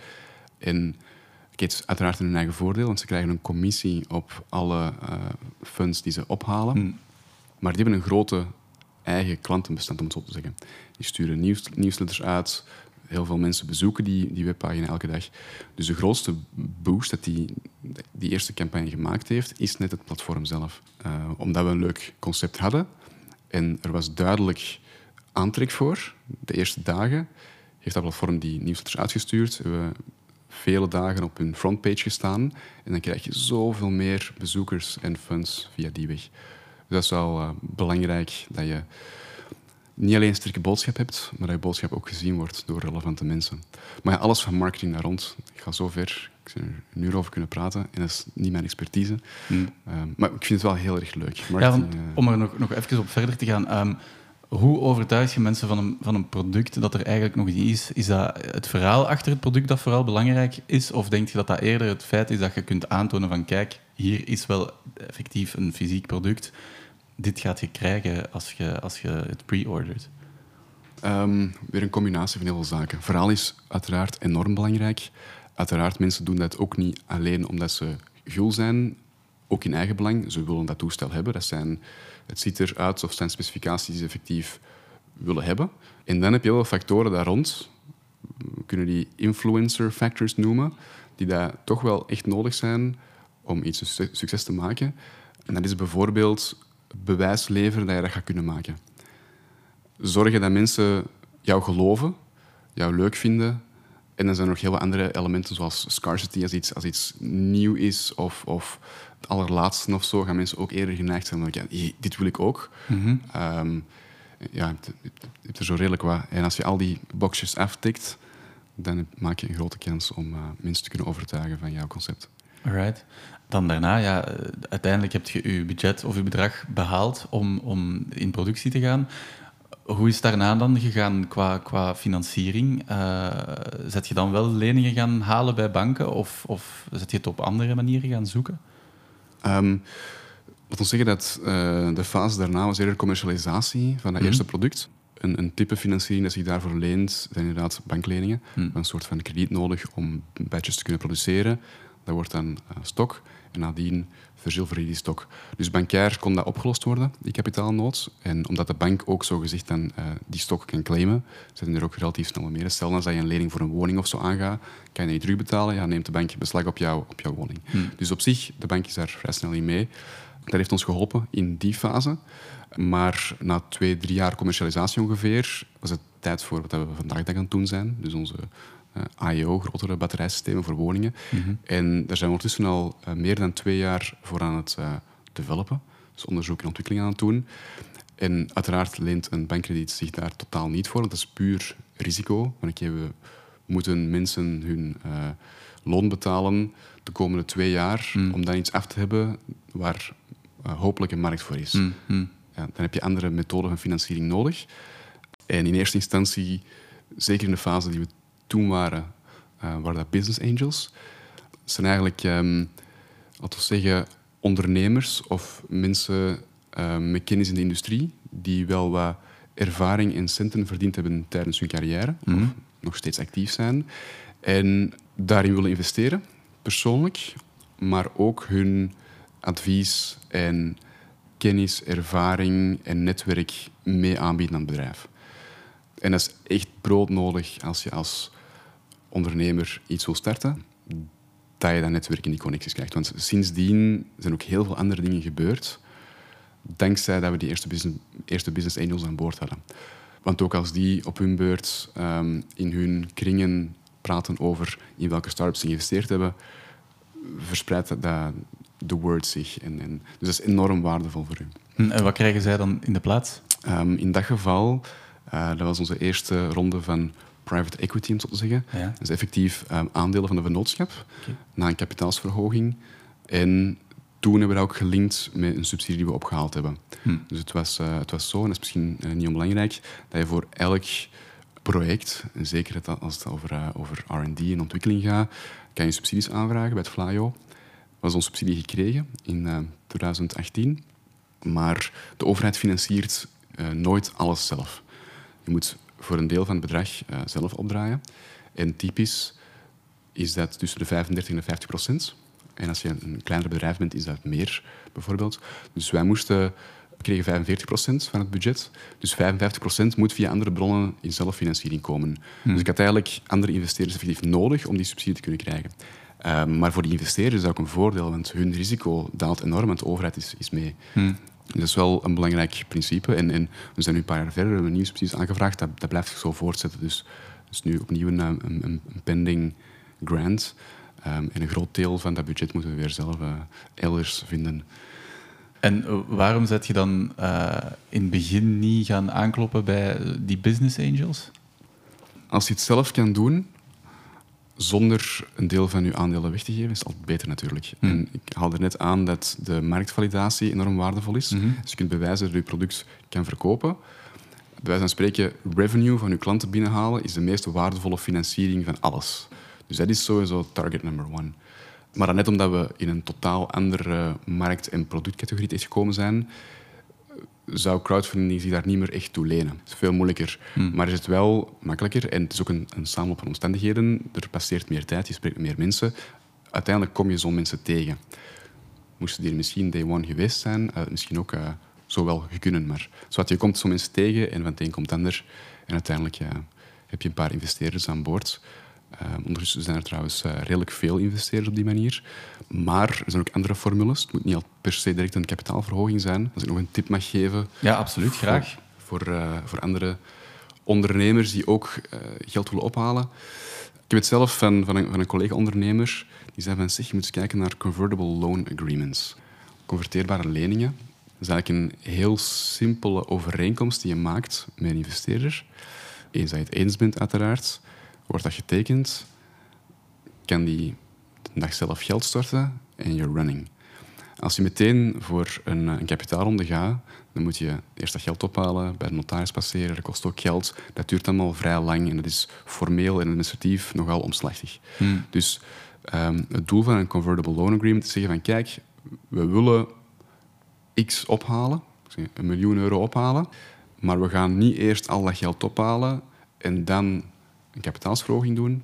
[SPEAKER 2] En het is uiteraard in hun eigen voordeel, want ze krijgen een commissie op alle eh, funds die ze ophalen.
[SPEAKER 1] Hm.
[SPEAKER 2] Maar die hebben een grote eigen klantenbestand, om het zo te zeggen. Die sturen nieuws, nieuwsletters uit, heel veel mensen bezoeken die, die webpagina elke dag. Dus de grootste boost dat die, die eerste campagne gemaakt heeft, is net het platform zelf. Uh, omdat we een leuk concept hadden en er was duidelijk aantrek voor. De eerste dagen heeft dat platform die nieuwsletters uitgestuurd. We vele dagen op hun frontpage gestaan en dan krijg je zoveel meer bezoekers en fans via die weg. Dus dat is wel uh, belangrijk dat je niet alleen een sterke boodschap hebt, maar dat je boodschap ook gezien wordt door relevante mensen. Maar ja, alles van marketing naar rond. Ik ga zo ver, ik zou er een uur over kunnen praten en dat is niet mijn expertise. Hmm. Ehm, maar ik vind het wel heel erg leuk.
[SPEAKER 1] Ja, eh, om er nog, nog even op verder te gaan. Ehm, hoe overtuig je mensen van een, van een product dat er eigenlijk nog niet is? Is dat het verhaal achter het product dat vooral belangrijk is? Of denk je dat dat eerder het feit is dat je kunt aantonen van kijk, hier is wel effectief een fysiek product dit gaat je krijgen als je, als je het pre-ordert?
[SPEAKER 2] Ehm, weer een combinatie van heel veel zaken. Verhaal is uiteraard enorm belangrijk. Uiteraard, mensen doen dat ook niet alleen omdat ze gul zijn, ook in eigen belang. Ze willen dat toestel hebben. Dat zijn, het ziet eruit of zijn specificaties die ze effectief willen hebben. En dan heb je veel factoren daar rond. We kunnen die influencer factors noemen, die daar toch wel echt nodig zijn om iets succes te maken. En dat is bijvoorbeeld bewijs leveren dat je dat gaat kunnen maken. Zorgen dat mensen jou geloven, jou leuk vinden. En dan zijn er nog heel wat andere elementen, zoals scarcity, als iets, als iets nieuw is of, of het allerlaatste of zo, gaan mensen ook eerder geneigd zijn van, ja, dit wil ik ook. Mm -hmm. um, ja, je hebt er zo redelijk wat. En als je al die boxjes aftikt, dan maak je een grote kans om uh, mensen te kunnen overtuigen van jouw concept.
[SPEAKER 1] Alright dan daarna, ja, uiteindelijk heb je je budget of je bedrag behaald om, om in productie te gaan. Hoe is het daarna dan gegaan qua, qua financiering? Uh, zet je dan wel leningen gaan halen bij banken of, of zet je het op andere manieren gaan zoeken?
[SPEAKER 2] Um, laat ons zeggen dat uh, de fase daarna was eerder commercialisatie van dat mm eerste product. Een, een, type financiering dat zich daarvoor leent, zijn inderdaad bankleningen. Mm. Een soort van krediet nodig om badges te kunnen produceren. Dat wordt dan stok. En nadien verzilverde die stok. Dus bankair kon dat opgelost worden, die kapitaalnood. En omdat de bank ook zo gezegd dan uh, die stok kan claimen, zijn er ook relatief snel meer. Stel als je een lening voor een woning of zo aangaat, kan je dat niet terugbetalen, ja, neemt de bank beslag op, jou, op jouw woning. Hmm. Dus op zich, de bank is daar vrij snel in mee. Dat heeft ons geholpen in die fase. Maar na twee, drie jaar commercialisatie ongeveer, was het tijd voor wat we vandaag aan het doen zijn. Dus onze uh, IO, grotere batterijsystemen voor woningen. Mhm. En daar zijn we ondertussen al uh, meer dan twee jaar voor aan het uh, developen. Dus onderzoek en ontwikkeling aan het doen. En uiteraard leent een bankkrediet zich daar totaal niet voor, want dat is puur risico. Want we moeten mensen hun loon betalen de komende twee jaar mm. om dan iets af te hebben waar hopelijk een markt voor is. Mm, mm. Ja, dan heb je andere methoden van financiering nodig. En in eerste instantie, zeker in de fase die we toen waren, uh, waren dat business angels. Dat zijn eigenlijk, um, laten we zeggen, ondernemers of mensen uh, met kennis in de industrie die wel wat ervaring en centen verdiend hebben tijdens hun carrière, of mhm. nog steeds actief zijn, en daarin willen investeren, persoonlijk, maar ook hun advies en kennis, ervaring en netwerk mee aanbieden aan het bedrijf. En dat is echt broodnodig als je als ondernemer iets wil starten, dat je dat netwerk in die connecties krijgt. Want sindsdien zijn ook heel veel andere dingen gebeurd, dankzij dat we die eerste business, eerste business angels aan boord hadden. Want ook als die op hun beurt um, in hun kringen praten over in welke startups ze geïnvesteerd hebben, verspreidt dat de word zich. En, en, dus dat is enorm waardevol voor u.
[SPEAKER 1] Hm, en wat krijgen zij dan in de plaats?
[SPEAKER 2] Um, in dat geval, uh, dat was onze eerste ronde van private equity, om zo te zeggen. Ja. Dus effectief um, aandelen van de vennootschap na een kapitaalsverhoging. En toen hebben we dat ook gelinkt met een subsidie die we opgehaald hebben. Hm. Dus het was, uh, het was zo, en dat is misschien uh, niet onbelangrijk, dat je voor elk project, en zeker als het over, uh, over R&D en ontwikkeling gaat, kan je subsidies aanvragen bij het FLAIO. We hebben onze subsidie gekregen in 2018, maar de overheid financiert nooit alles zelf. Je moet voor een deel van het bedrag uh, zelf opdraaien. En typisch is dat tussen de 35 en de 50 procent. En als je een kleiner bedrijf bent, is dat meer, bijvoorbeeld. Dus wij moesten kregen 45% van het budget. Dus 55% moet via andere bronnen in zelffinanciering komen. Dus ik had eigenlijk andere investeerders effectief nodig om die subsidie te kunnen krijgen. Ehm, maar voor die investeerders is dat ook een voordeel, want hun risico daalt enorm, want de overheid is, is mee. Dat is wel een belangrijk principe. En, en, we zijn nu een paar jaar verder, we hebben nieuwe subsidies aangevraagd, dat, dat blijft zich zo voortzetten. Dus, dus nu opnieuw een, een, een pending grant. Ehm, en een groot deel van dat budget moeten we weer zelf uh, elders vinden.
[SPEAKER 1] En eh, waarom zet je dan uh, in het begin niet gaan aankloppen bij die business angels?
[SPEAKER 2] Als je het zelf kan doen, zonder een deel van je aandelen weg te geven, is altijd beter natuurlijk. Hmm. En ik haalde net aan dat de marktvalidatie enorm waardevol is. Mm Dus je kunt bewijzen dat je product kan verkopen. Bij wijze van spreken, revenue van je klanten binnenhalen is de meest waardevolle financiering van alles. Dus dat is sowieso target number one. Maar dan net omdat we in een totaal andere markt- en productcategorie gekomen zijn, zou crowdfunding zich daar niet meer echt toe lenen. Het is veel moeilijker. Hmm. Maar is het wel makkelijker en het is ook een, een samenloop van omstandigheden. Er passeert meer tijd, je spreekt met meer mensen. Uiteindelijk kom je zo'n mensen tegen. Moesten die er misschien day one geweest zijn, uh, misschien ook uh, zo wel kunnen. Maar zodat je komt zo'n mensen tegen en van het een komt het ander. En uiteindelijk ja, heb je een paar investeerders aan boord. Uh, ondertussen zijn er trouwens uh, redelijk veel investeerders op die manier. Maar er zijn ook andere formules. Het moet niet al per se direct een kapitaalverhoging zijn. Als ik nog een tip mag geven.
[SPEAKER 1] Ja, absoluut. Graag.
[SPEAKER 2] Voor, uh, voor andere ondernemers die ook geld willen ophalen. Ik heb het zelf van, van een, van een collega-ondernemer. Die zei van, zeg, je moet eens kijken naar convertible loan agreements. Converteerbare leningen. Dat is eigenlijk een heel simpele overeenkomst die je maakt met een investeerder. Eens dat je het eens bent, uiteraard wordt dat getekend, kan die de dag zelf geld storten en you're running. Als je meteen voor een, een kapitaalronde gaat, dan moet je eerst dat geld ophalen, bij de notaris passeren, dat kost ook geld. Dat duurt allemaal vrij lang en dat is formeel en administratief nogal omslachtig. Hmm. Dus um, het doel van een convertible loan agreement is zeggen van kijk, we willen x ophalen, een miljoen euro ophalen, maar we gaan niet eerst al dat geld ophalen en dan een kapitaalsverhoging doen.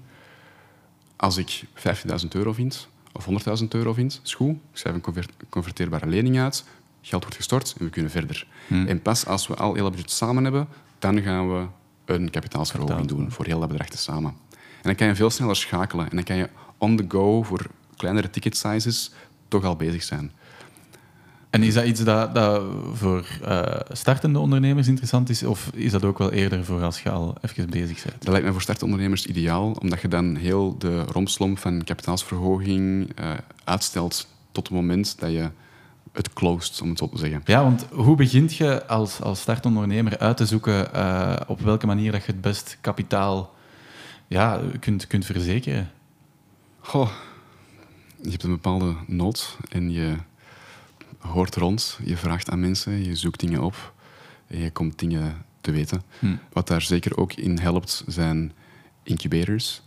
[SPEAKER 2] Als ik 15.000 euro vind, of 100.000 euro vind, is goed. Ik schrijf een converteerbare lening uit, geld wordt gestort en we kunnen verder. Hmm. En pas als we al heel dat budget samen hebben, dan gaan we een kapitaalsverhoging doen voor heel dat bedrag te samen. En dan kan je veel sneller schakelen en dan kan je on the go voor kleinere ticket sizes toch al bezig zijn.
[SPEAKER 1] En is dat iets dat, dat voor uh, startende ondernemers interessant is, of is dat ook wel eerder voor als je al even bezig bent?
[SPEAKER 2] Dat lijkt mij voor startende ondernemers ideaal, omdat je dan heel de romslomp van kapitaalsverhoging uh, uitstelt tot het moment dat je het closed, om het zo te zeggen.
[SPEAKER 1] Ja, want hoe begint je als, als startondernemer uit te zoeken uh, op welke manier dat je het best kapitaal ja, kunt, kunt verzekeren?
[SPEAKER 2] Goh, je hebt een bepaalde nood en je hoort rond, je vraagt aan mensen, je zoekt dingen op en je komt dingen te weten. Hm. Wat daar zeker ook in helpt, zijn incubators.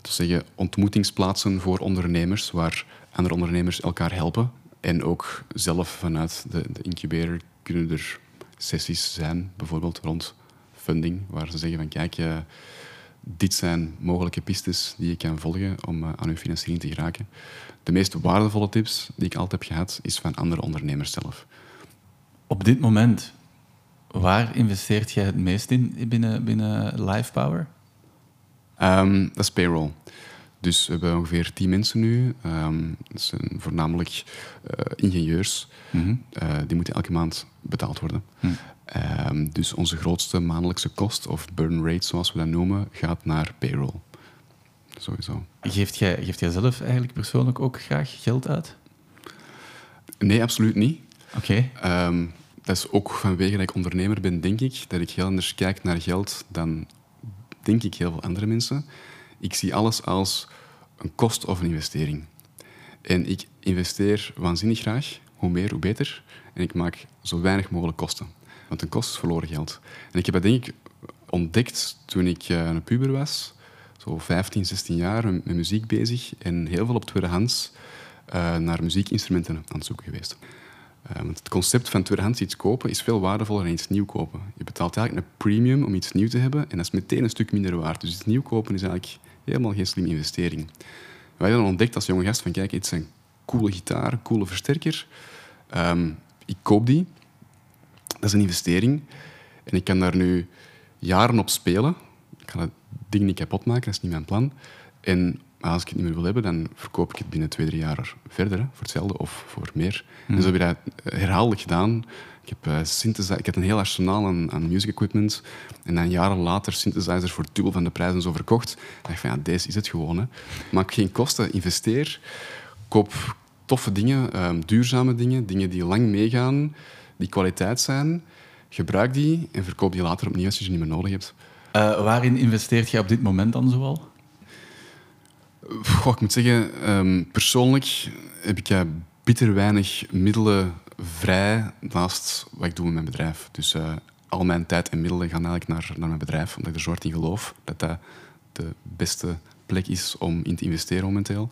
[SPEAKER 2] Dat zeggen ontmoetingsplaatsen voor ondernemers, waar andere ondernemers elkaar helpen. En ook zelf vanuit de, de incubator kunnen er sessies zijn, bijvoorbeeld rond funding, waar ze zeggen van kijk, je, dit zijn mogelijke pistes die je kan volgen om uh, aan je financiering te geraken. De meest waardevolle tips die ik altijd heb gehad, is van andere ondernemers zelf.
[SPEAKER 1] Op dit moment, waar investeert jij het meest in binnen, binnen LifePower?
[SPEAKER 2] Um, dat is payroll. Dus we hebben ongeveer tien mensen nu. Um, dat zijn voornamelijk uh, ingenieurs. Mm -hmm. uh, die moeten elke maand betaald worden. Mm. Um, dus onze grootste maandelijkse kost, of burn rate zoals we dat noemen, gaat naar payroll. Sowieso.
[SPEAKER 1] Geeft jij, geeft jij zelf eigenlijk persoonlijk ook graag geld uit?
[SPEAKER 2] Nee, absoluut niet.
[SPEAKER 1] Oké.
[SPEAKER 2] Okay. Um, dat is ook vanwege dat ik ondernemer ben, denk ik, dat ik heel anders kijk naar geld dan, denk ik, heel veel andere mensen. Ik zie alles als een kost of een investering. En ik investeer waanzinnig graag. Hoe meer, hoe beter. En ik maak zo weinig mogelijk kosten. Want een kost is verloren geld. En ik heb dat denk ik ontdekt toen ik uh, een puber was. Zo 15, 16 jaar met muziek bezig. En heel veel op tweedehands uh, naar muziekinstrumenten aan het zoeken geweest. Uh, want het concept van tweedehands iets kopen is veel waardevoller dan iets nieuw kopen. Je betaalt eigenlijk een premium om iets nieuw te hebben en dat is meteen een stuk minder waard. Dus iets nieuw kopen is eigenlijk helemaal geen slimme investering. Wij hebben ontdekt als jonge gast van kijk, het is een coole gitaar, een coole versterker. Um, ik koop die Dat is een investering. En ik kan daar nu jaren op spelen. Ik ding niet kapot maken, dat is niet mijn plan. En als ik het niet meer wil hebben, dan verkoop ik het binnen twee, drie jaar verder. Hè, voor hetzelfde of voor meer. En zo heb je dat herhaaldelijk gedaan. Ik heb, uh, synthesizer, ik heb een heel arsenaal aan, aan music equipment. En dan jaren later synthesizers voor dubbel van de prijs en zo verkocht. Dan dacht ik van, ja, deze is het gewoon. Hè. Maak geen kosten, investeer. Koop toffe dingen, um, duurzame dingen, dingen die lang meegaan, die kwaliteit zijn. Gebruik die en verkoop die later opnieuw als je ze niet meer nodig hebt.
[SPEAKER 1] Uh, waarin investeert je op dit moment dan zoal?
[SPEAKER 2] Goh, ik moet zeggen, um, persoonlijk heb ik uh, bitter weinig middelen vrij naast wat ik doe met mijn bedrijf. Dus uh, al mijn tijd en middelen gaan eigenlijk naar, naar mijn bedrijf, omdat ik er zo hard in geloof dat dat de beste plek is om in te investeren momenteel.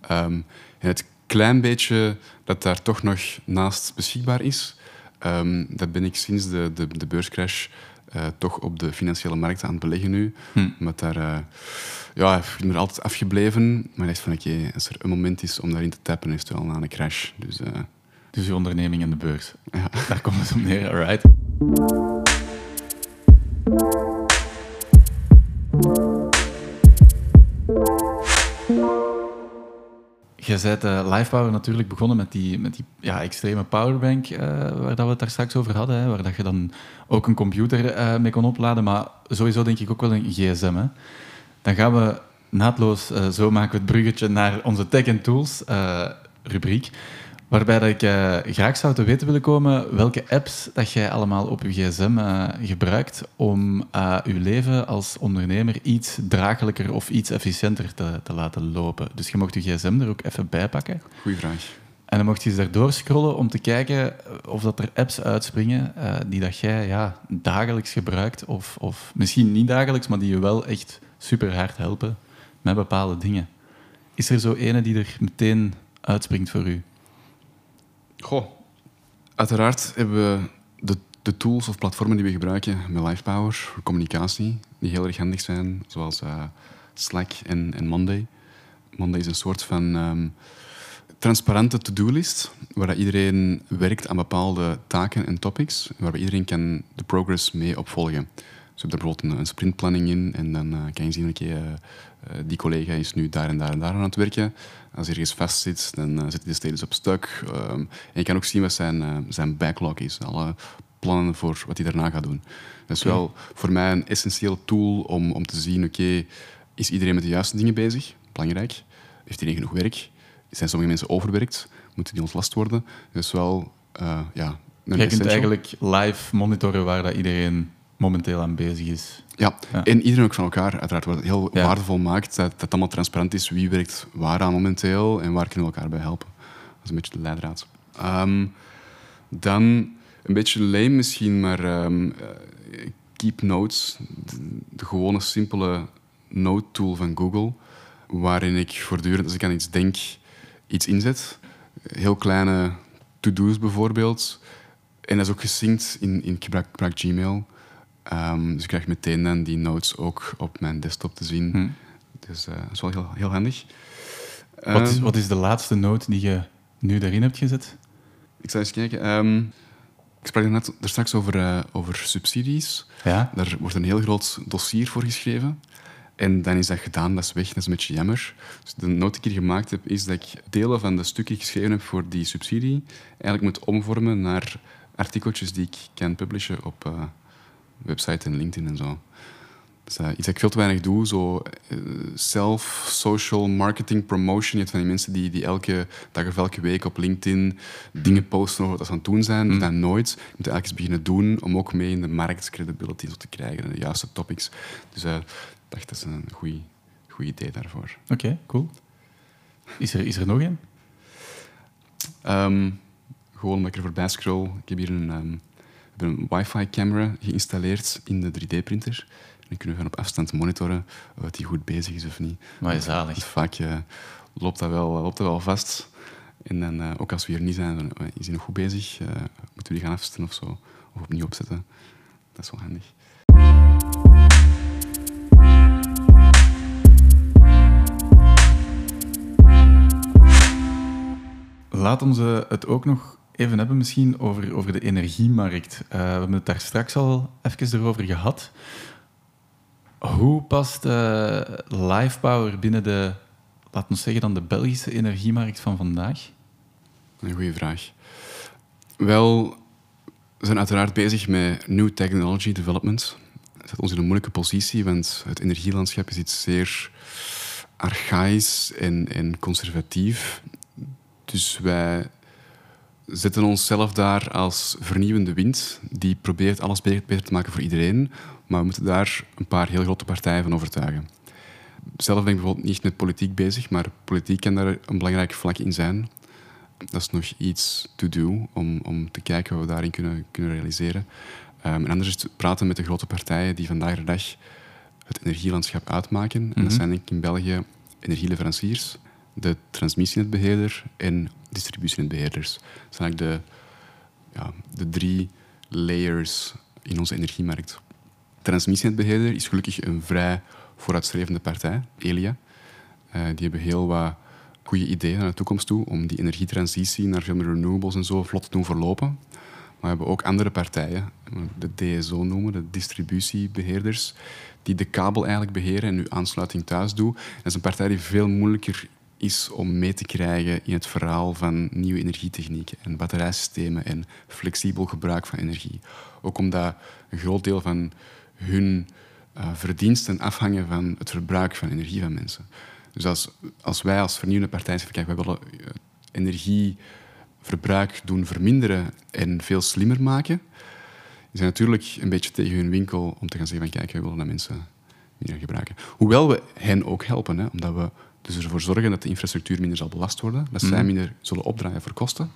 [SPEAKER 2] En het klein beetje dat daar toch nog naast beschikbaar is, um, dat ben ik sinds de, de, de beurscrash uh, toch op de financiële markt aan het beleggen nu. Hm. Met daar, uh, ja, ik ben er altijd afgebleven. Maar ik dacht van, oké, okay, als er een moment is om daarin te tappen, is het wel na een crash. Dus, uh,
[SPEAKER 1] dus je onderneming in de beurs. Ja. Daar komt het op neer, alright. Je bent uh, LivePower natuurlijk begonnen met die, met die ja, extreme powerbank uh, waar dat we het daar straks over hadden. Hè, waar dat je dan ook een computer uh, mee kon opladen, maar sowieso denk ik ook wel een gsm. Hè. Dan gaan we naadloos, zo maken we het bruggetje naar onze tech and tools rubriek. Waarbij dat ik uh, graag zou te weten willen komen welke apps dat jij allemaal op je gsm uh, gebruikt om uh, je leven als ondernemer iets draaglijker of iets efficiënter te, te, laten lopen. Dus je mocht je gsm er ook even bij pakken.
[SPEAKER 2] Goeie vraag.
[SPEAKER 1] En dan mocht je eens daardoor scrollen om te kijken of dat er apps uitspringen die dat jij ja, dagelijks gebruikt. Of, of misschien niet dagelijks, maar die je wel echt super hard helpen met bepaalde dingen. Is er zo ene die er meteen uitspringt voor u?
[SPEAKER 2] Goh, uiteraard hebben we de, de, tools of platformen die we gebruiken met LivePower voor communicatie, die heel erg handig zijn, zoals uh, Slack en, en, Monday. Monday is een soort van um, transparante to-do-list, waar iedereen werkt aan bepaalde taken en topics, waar iedereen kan de progress mee opvolgen. Dus je hebt er bijvoorbeeld een, een sprintplanning in en dan uh, kan je zien, oké, okay, uh, uh, die collega is nu daar en daar en daar aan het werken. Als hij ergens vast zit, dan uh, zit hij steeds op stuk. Um, en je kan ook zien wat zijn, zijn backlog is. Alle plannen voor wat hij daarna gaat doen. Dat is wel voor mij een essentiële tool om, om te zien, oké, okay, is iedereen met de juiste dingen bezig? Belangrijk. Heeft iedereen genoeg werk? Zijn sommige mensen overwerkt? Moeten die ontlast worden? Dus wel, ja...
[SPEAKER 1] Je kunt eigenlijk live monitoren waar dat iedereen momenteel aan bezig is.
[SPEAKER 2] Ja. en iedereen ook van elkaar, uiteraard, wat het heel waardevol maakt, dat het allemaal transparant is wie werkt waar aan momenteel en waar kunnen we elkaar bij helpen. Dat is een beetje de leidraad. Um, dan een beetje lame misschien, maar um, Keep Notes, de, gewone simpele note tool van Google, waarin ik voortdurend, als ik aan iets denk, iets inzet. Heel kleine to-do's bijvoorbeeld. En dat is ook gesynct in, in gebruik, gebruik Gmail. Um, dus ik krijg meteen dan die notes ook op mijn desktop te zien. Hm. Dus uh, dat is wel heel, heel handig.
[SPEAKER 1] Wat is, um, wat is de laatste note die je nu daarin hebt gezet?
[SPEAKER 2] Ik zal eens kijken. Um, ik sprak er net er straks over, uh, over subsidies.
[SPEAKER 1] Ja?
[SPEAKER 2] Daar wordt een heel groot dossier voor geschreven. En dan is dat gedaan, dat is weg, dat is een beetje jammer. Dus de noot die ik hier gemaakt heb, is dat ik delen van de stukken geschreven heb voor die subsidie eigenlijk moet omvormen naar artikeltjes die ik kan publishen op, uh, website en LinkedIn en zo. Dus, uh, iets dat ik veel te weinig doe, zo uh, self-social marketing promotion. Je hebt van die mensen die, die elke dag of elke week op LinkedIn dingen posten over wat ze aan het doen zijn. Mm. Dat nooit. Je moet eigenlijk eens beginnen doen om ook mee in de markt credibility te krijgen en de juiste topics. Dus uh, ik dacht, dat is een goed idee daarvoor.
[SPEAKER 1] Oké, okay, cool. Is er, is er nog een?
[SPEAKER 2] Um, gewoon omdat ik er voorbij scroll. Ik heb hier een... Um, een wifi-camera geïnstalleerd in de 3D-printer. En dan kunnen we op afstand monitoren of die goed bezig is of niet.
[SPEAKER 1] Maar is zalig.
[SPEAKER 2] Dus vaak uh, loopt, dat wel, loopt dat wel vast. En dan, uh, ook als we hier niet zijn, dan, uh, is hij nog goed bezig. moeten we die gaan afzetten of zo. Of opnieuw opzetten. Dat is wel handig.
[SPEAKER 1] Laat ons het ook nog even hebben misschien over, over de energiemarkt. Uh, we hebben het daar straks al even erover gehad. Hoe past uh, Power binnen de, laten we zeggen dan, de Belgische energiemarkt van vandaag?
[SPEAKER 2] Een goede vraag. Wel, we zijn uiteraard bezig met new technology development. Dat zet ons in een moeilijke positie, want het energielandschap is iets zeer archaïs en, en conservatief. Dus wij zetten onszelf daar als vernieuwende wind die probeert alles beter, te maken voor iedereen. Maar we moeten daar een paar heel grote partijen van overtuigen. Zelf ben ik bijvoorbeeld niet met politiek bezig, maar politiek kan daar een belangrijk vlak in zijn. Dat is nog iets to do om, om te kijken wat we daarin kunnen, kunnen realiseren. Um, en anders is het praten met de grote partijen die vandaag de dag het energielandschap uitmaken. En dat mhm. zijn denk ik in België energieleveranciers, de transmissienetbeheerder en distributienetbeheerders. Dat zijn eigenlijk de, ja, de drie layers in onze energiemarkt. Transmissienetbeheerder is gelukkig een vrij vooruitstrevende partij, Elia. Uh, die hebben heel wat goede ideeën naar de toekomst toe om die energietransitie naar veel meer renewables en zo vlot te doen verlopen. Maar we hebben ook andere partijen, de DSO noemen, de distributiebeheerders, die de kabel eigenlijk beheren en uw aansluiting thuis doen. Dat is een partij die veel moeilijker is om mee te krijgen in het verhaal van nieuwe energietechnieken en batterijsystemen en flexibel gebruik van energie. Ook omdat een groot deel van hun uh, verdiensten afhangen van het verbruik van energie van mensen. Dus als, als wij als vernieuwende partij zeggen, kijk, wij willen uh, energieverbruik doen verminderen en veel slimmer maken, is natuurlijk een beetje tegen hun winkel om te gaan zeggen van kijk, wij willen dat mensen meer gebruiken. Hoewel we hen ook helpen, hè, omdat we dus ervoor zorgen dat de infrastructuur minder zal belast worden, dat zij mhm. minder zullen opdraaien voor kosten.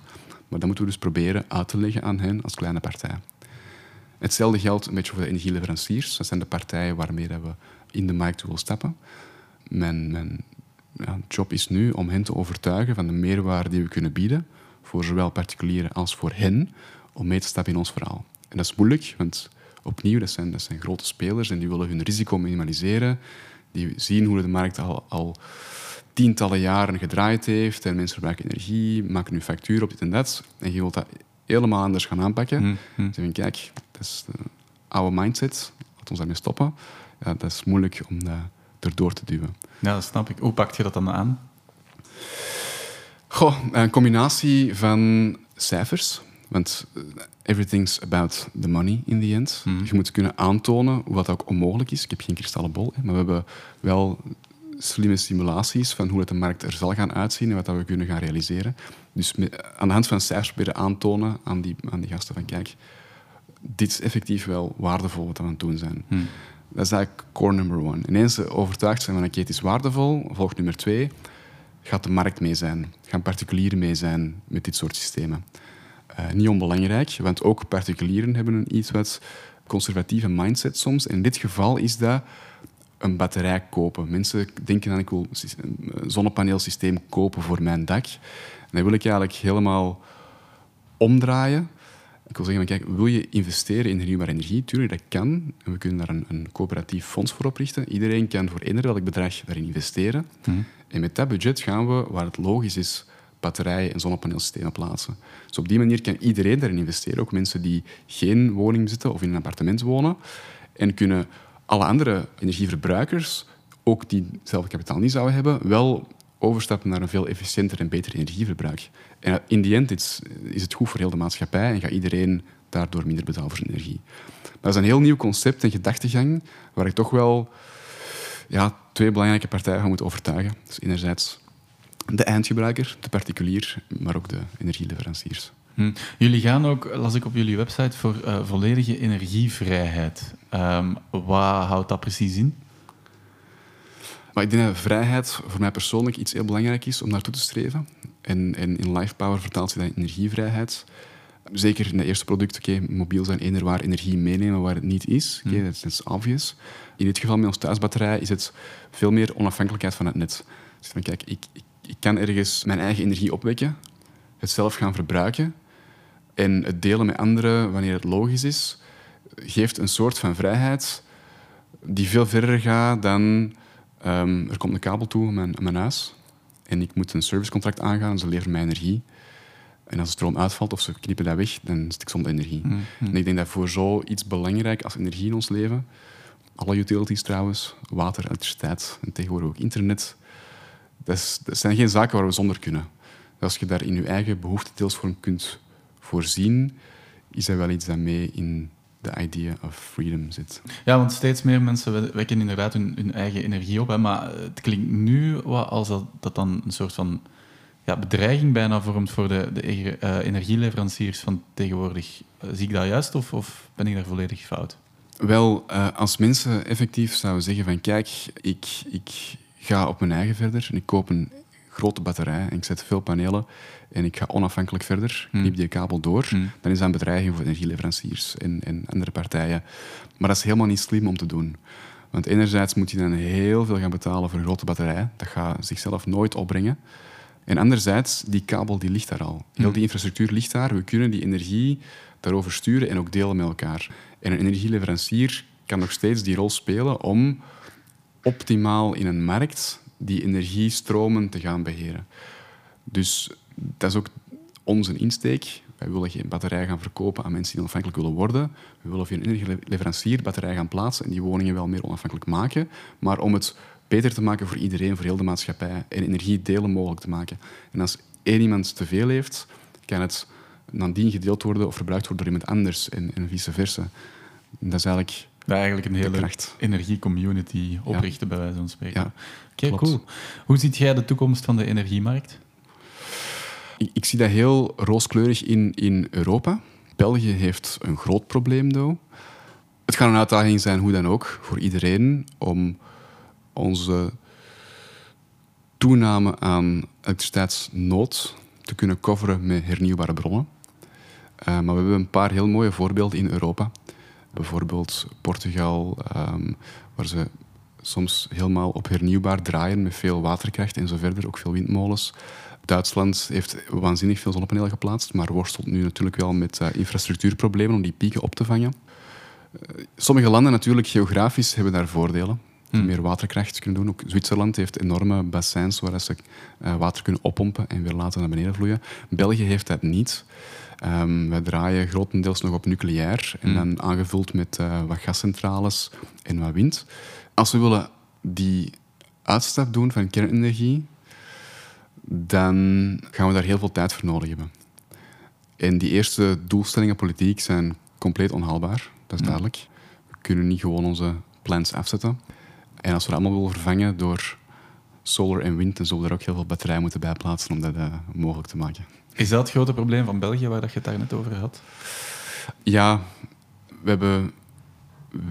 [SPEAKER 2] Maar dat moeten we dus proberen uit te leggen aan hen als kleine partij. Hetzelfde geldt een beetje voor de energieleveranciers. Dat zijn de partijen waarmee we in de markt willen stappen. Mijn, mijn ja, job is nu om hen te overtuigen van de meerwaarde die we kunnen bieden, voor zowel particulieren als voor hen, om mee te stappen in ons verhaal. En dat is moeilijk, want opnieuw, dat zijn, dat zijn grote spelers en die willen hun risico minimaliseren. Die zien hoe de markt al, al tientallen jaren gedraaid heeft en mensen verbruiken energie, maken nu factuur op dit en dat. En je wilt dat helemaal anders gaan aanpakken. Mm -hmm. Zeggen, kijk, dat is de oude mindset, laat ons daarmee stoppen. Ja, dat is moeilijk om dat erdoor te duwen.
[SPEAKER 1] Ja, dat snap ik. Hoe pak je dat dan aan?
[SPEAKER 2] Goh, een combinatie van cijfers. Want eh, everything's about the money in the end. Mhm. Je moet kunnen aantonen wat ook onmogelijk is. Ik heb geen kristallenbol, maar we hebben wel slimme simulaties van hoe het de markt er zal gaan uitzien en wat dat we kunnen gaan realiseren. Dus aan de hand van cijfers proberen aantonen aan die, aan die gasten van kijk, dit is effectief wel waardevol wat we aan het doen zijn. Mhm. Dat is eigenlijk core number one. Ineens ze overtuigd zijn van oké, het is waardevol, volgt nummer twee, gaat de markt mee zijn, gaan particulieren mee zijn met dit soort systemen. Uh, niet onbelangrijk, want ook particulieren hebben een iets wat conservatieve mindset soms. In dit geval is dat een batterij kopen. Mensen denken dan ik wil een zonnepaneelsysteem kopen voor mijn dak. En dat wil ik eigenlijk helemaal omdraaien. Ik wil zeggen, kijk, wil je investeren in hernieuwbare energie? Tuurlijk, dat kan. En we kunnen daar een, een coöperatief fonds voor oprichten. Iedereen kan voor eender welk bedrag daarin investeren. Mhm. En met dat budget gaan we, waar het logisch is, batterijen en zonnepaneelsystemen plaatsen. Dus op die manier kan iedereen daarin investeren, ook mensen die geen woning bezitten of in een appartement wonen. En kunnen alle andere energieverbruikers, ook die hetzelfde kapitaal niet zouden hebben, wel overstappen naar een veel efficiënter en beter energieverbruik. En in die end is, is het goed voor heel de maatschappij en gaat iedereen daardoor minder betalen voor zijn energie. dat is een heel nieuw concept en gedachtegang waar ik toch wel ja, twee belangrijke partijen van moet overtuigen. Dus enerzijds de eindgebruiker, de particulier, maar ook de energieleveranciers.
[SPEAKER 1] Hm. Jullie gaan ook, las ik op jullie website, voor uh, volledige energievrijheid. Um, wat houdt dat precies in?
[SPEAKER 2] Maar ik denk dat vrijheid voor mij persoonlijk iets heel belangrijk is om naartoe te streven. En, en in Life Power vertaalt zich dat in energievrijheid. Zeker in het eerste product, oké, mobiel zijn eender waar energie meenemen waar het niet is. Oké, hm. dat is obvious. In dit geval met ons thuisbatterij is het veel meer onafhankelijkheid van het net. Dus van, kijk, ik, ik, ik kan ergens mijn eigen energie opwekken, het zelf gaan verbruiken en het delen met anderen wanneer het logisch is, geeft een soort van vrijheid die veel verder gaat dan um, er komt een kabel toe aan mijn, mijn, huis en ik moet een servicecontract aangaan, ze leveren mij energie. En als de stroom uitvalt of ze knippen dat weg, dan zit ik zonder energie. En ik denk dat voor zoiets belangrijk als energie in ons leven, alle utilities trouwens, water, elektriciteit en tegenwoordig ook internet, dat, is, dat zijn geen zaken waar we zonder kunnen. Als je daar in je eigen behoeftedeelsvorm kunt voorzien, is dat wel iets dat mee in de idea of freedom zit.
[SPEAKER 1] Ja, want steeds meer mensen wekken inderdaad hun, hun eigen energie op. Hè, maar het klinkt nu wat als dat, dat dan een soort van ja, bedreiging bijna vormt voor de, de uh, energieleveranciers van tegenwoordig. Uh, zie ik dat juist of, of, ben ik daar volledig fout?
[SPEAKER 2] Wel, uh, als mensen effectief zouden zeggen van kijk, ik, ik ga op mijn eigen verder en ik koop een grote batterij en ik zet veel panelen en ik ga onafhankelijk verder, hmm. knip die kabel door, hmm. dan is dat een bedreiging voor energieleveranciers en, en andere partijen. Maar dat is helemaal niet slim om te doen. Want enerzijds moet je dan heel veel gaan betalen voor een grote batterij. Dat gaat zichzelf nooit opbrengen. En anderzijds, die kabel die ligt daar al. Heel hmm. die infrastructuur ligt daar. We kunnen die energie daarover sturen en ook delen met elkaar. En een energieleverancier kan nog steeds die rol spelen om optimaal in een markt die energiestromen te gaan beheren. Dus dat is ook onze insteek. Wij willen geen batterij gaan verkopen aan mensen die onafhankelijk willen worden. We willen via een energieleverancier batterij gaan plaatsen en die woningen wel meer onafhankelijk maken. Maar om het beter te maken voor iedereen, voor heel de maatschappij en energie delen mogelijk te maken. En als één iemand te veel heeft, kan het nadien gedeeld worden of verbruikt worden door iemand anders en, en vice versa. Dat is eigenlijk
[SPEAKER 1] dat eigenlijk een hele energiecommunity oprichten, bij wijze van spreken. Ja, Oké, cool. Hoe ziet jij de toekomst van de energiemarkt?
[SPEAKER 2] Ik, ik, zie dat heel rooskleurig in, in Europa. België heeft een groot probleem, though. Het gaat een uitdaging zijn, hoe dan ook, voor iedereen, om onze toename aan elektriciteitsnood te kunnen coveren met hernieuwbare bronnen. Uh, maar we hebben een paar heel mooie voorbeelden in Europa. Bijvoorbeeld Portugal, um, waar ze soms helemaal op hernieuwbaar draaien met veel waterkracht en zo verder, ook veel windmolens. Duitsland heeft waanzinnig veel zonnepanelen geplaatst, maar worstelt nu natuurlijk wel met uh, infrastructuurproblemen om die pieken op te vangen. Uh, sommige landen natuurlijk geografisch hebben daar voordelen. Hmm. Meer waterkracht kunnen doen. Ook Zwitserland heeft enorme bassins waar ze uh, water kunnen oppompen en weer laten naar beneden vloeien. België heeft dat niet. Um, wij draaien grotendeels nog op nucleair en hmm. dan aangevuld met wat gascentrales en wat wind. Als we willen die uitstap doen van kernenergie, dan gaan we daar heel veel tijd voor nodig hebben. En die eerste doelstellingen politiek zijn compleet onhaalbaar, dat is duidelijk. We kunnen niet gewoon onze plans afzetten. En als we dat allemaal willen vervangen door solar en wind, dan zullen we er ook heel veel batterijen moeten bijplaatsen om dat uh, mogelijk te maken.
[SPEAKER 1] Is dat het grote probleem van België waar dat je het daar net over had?
[SPEAKER 2] Ja, we hebben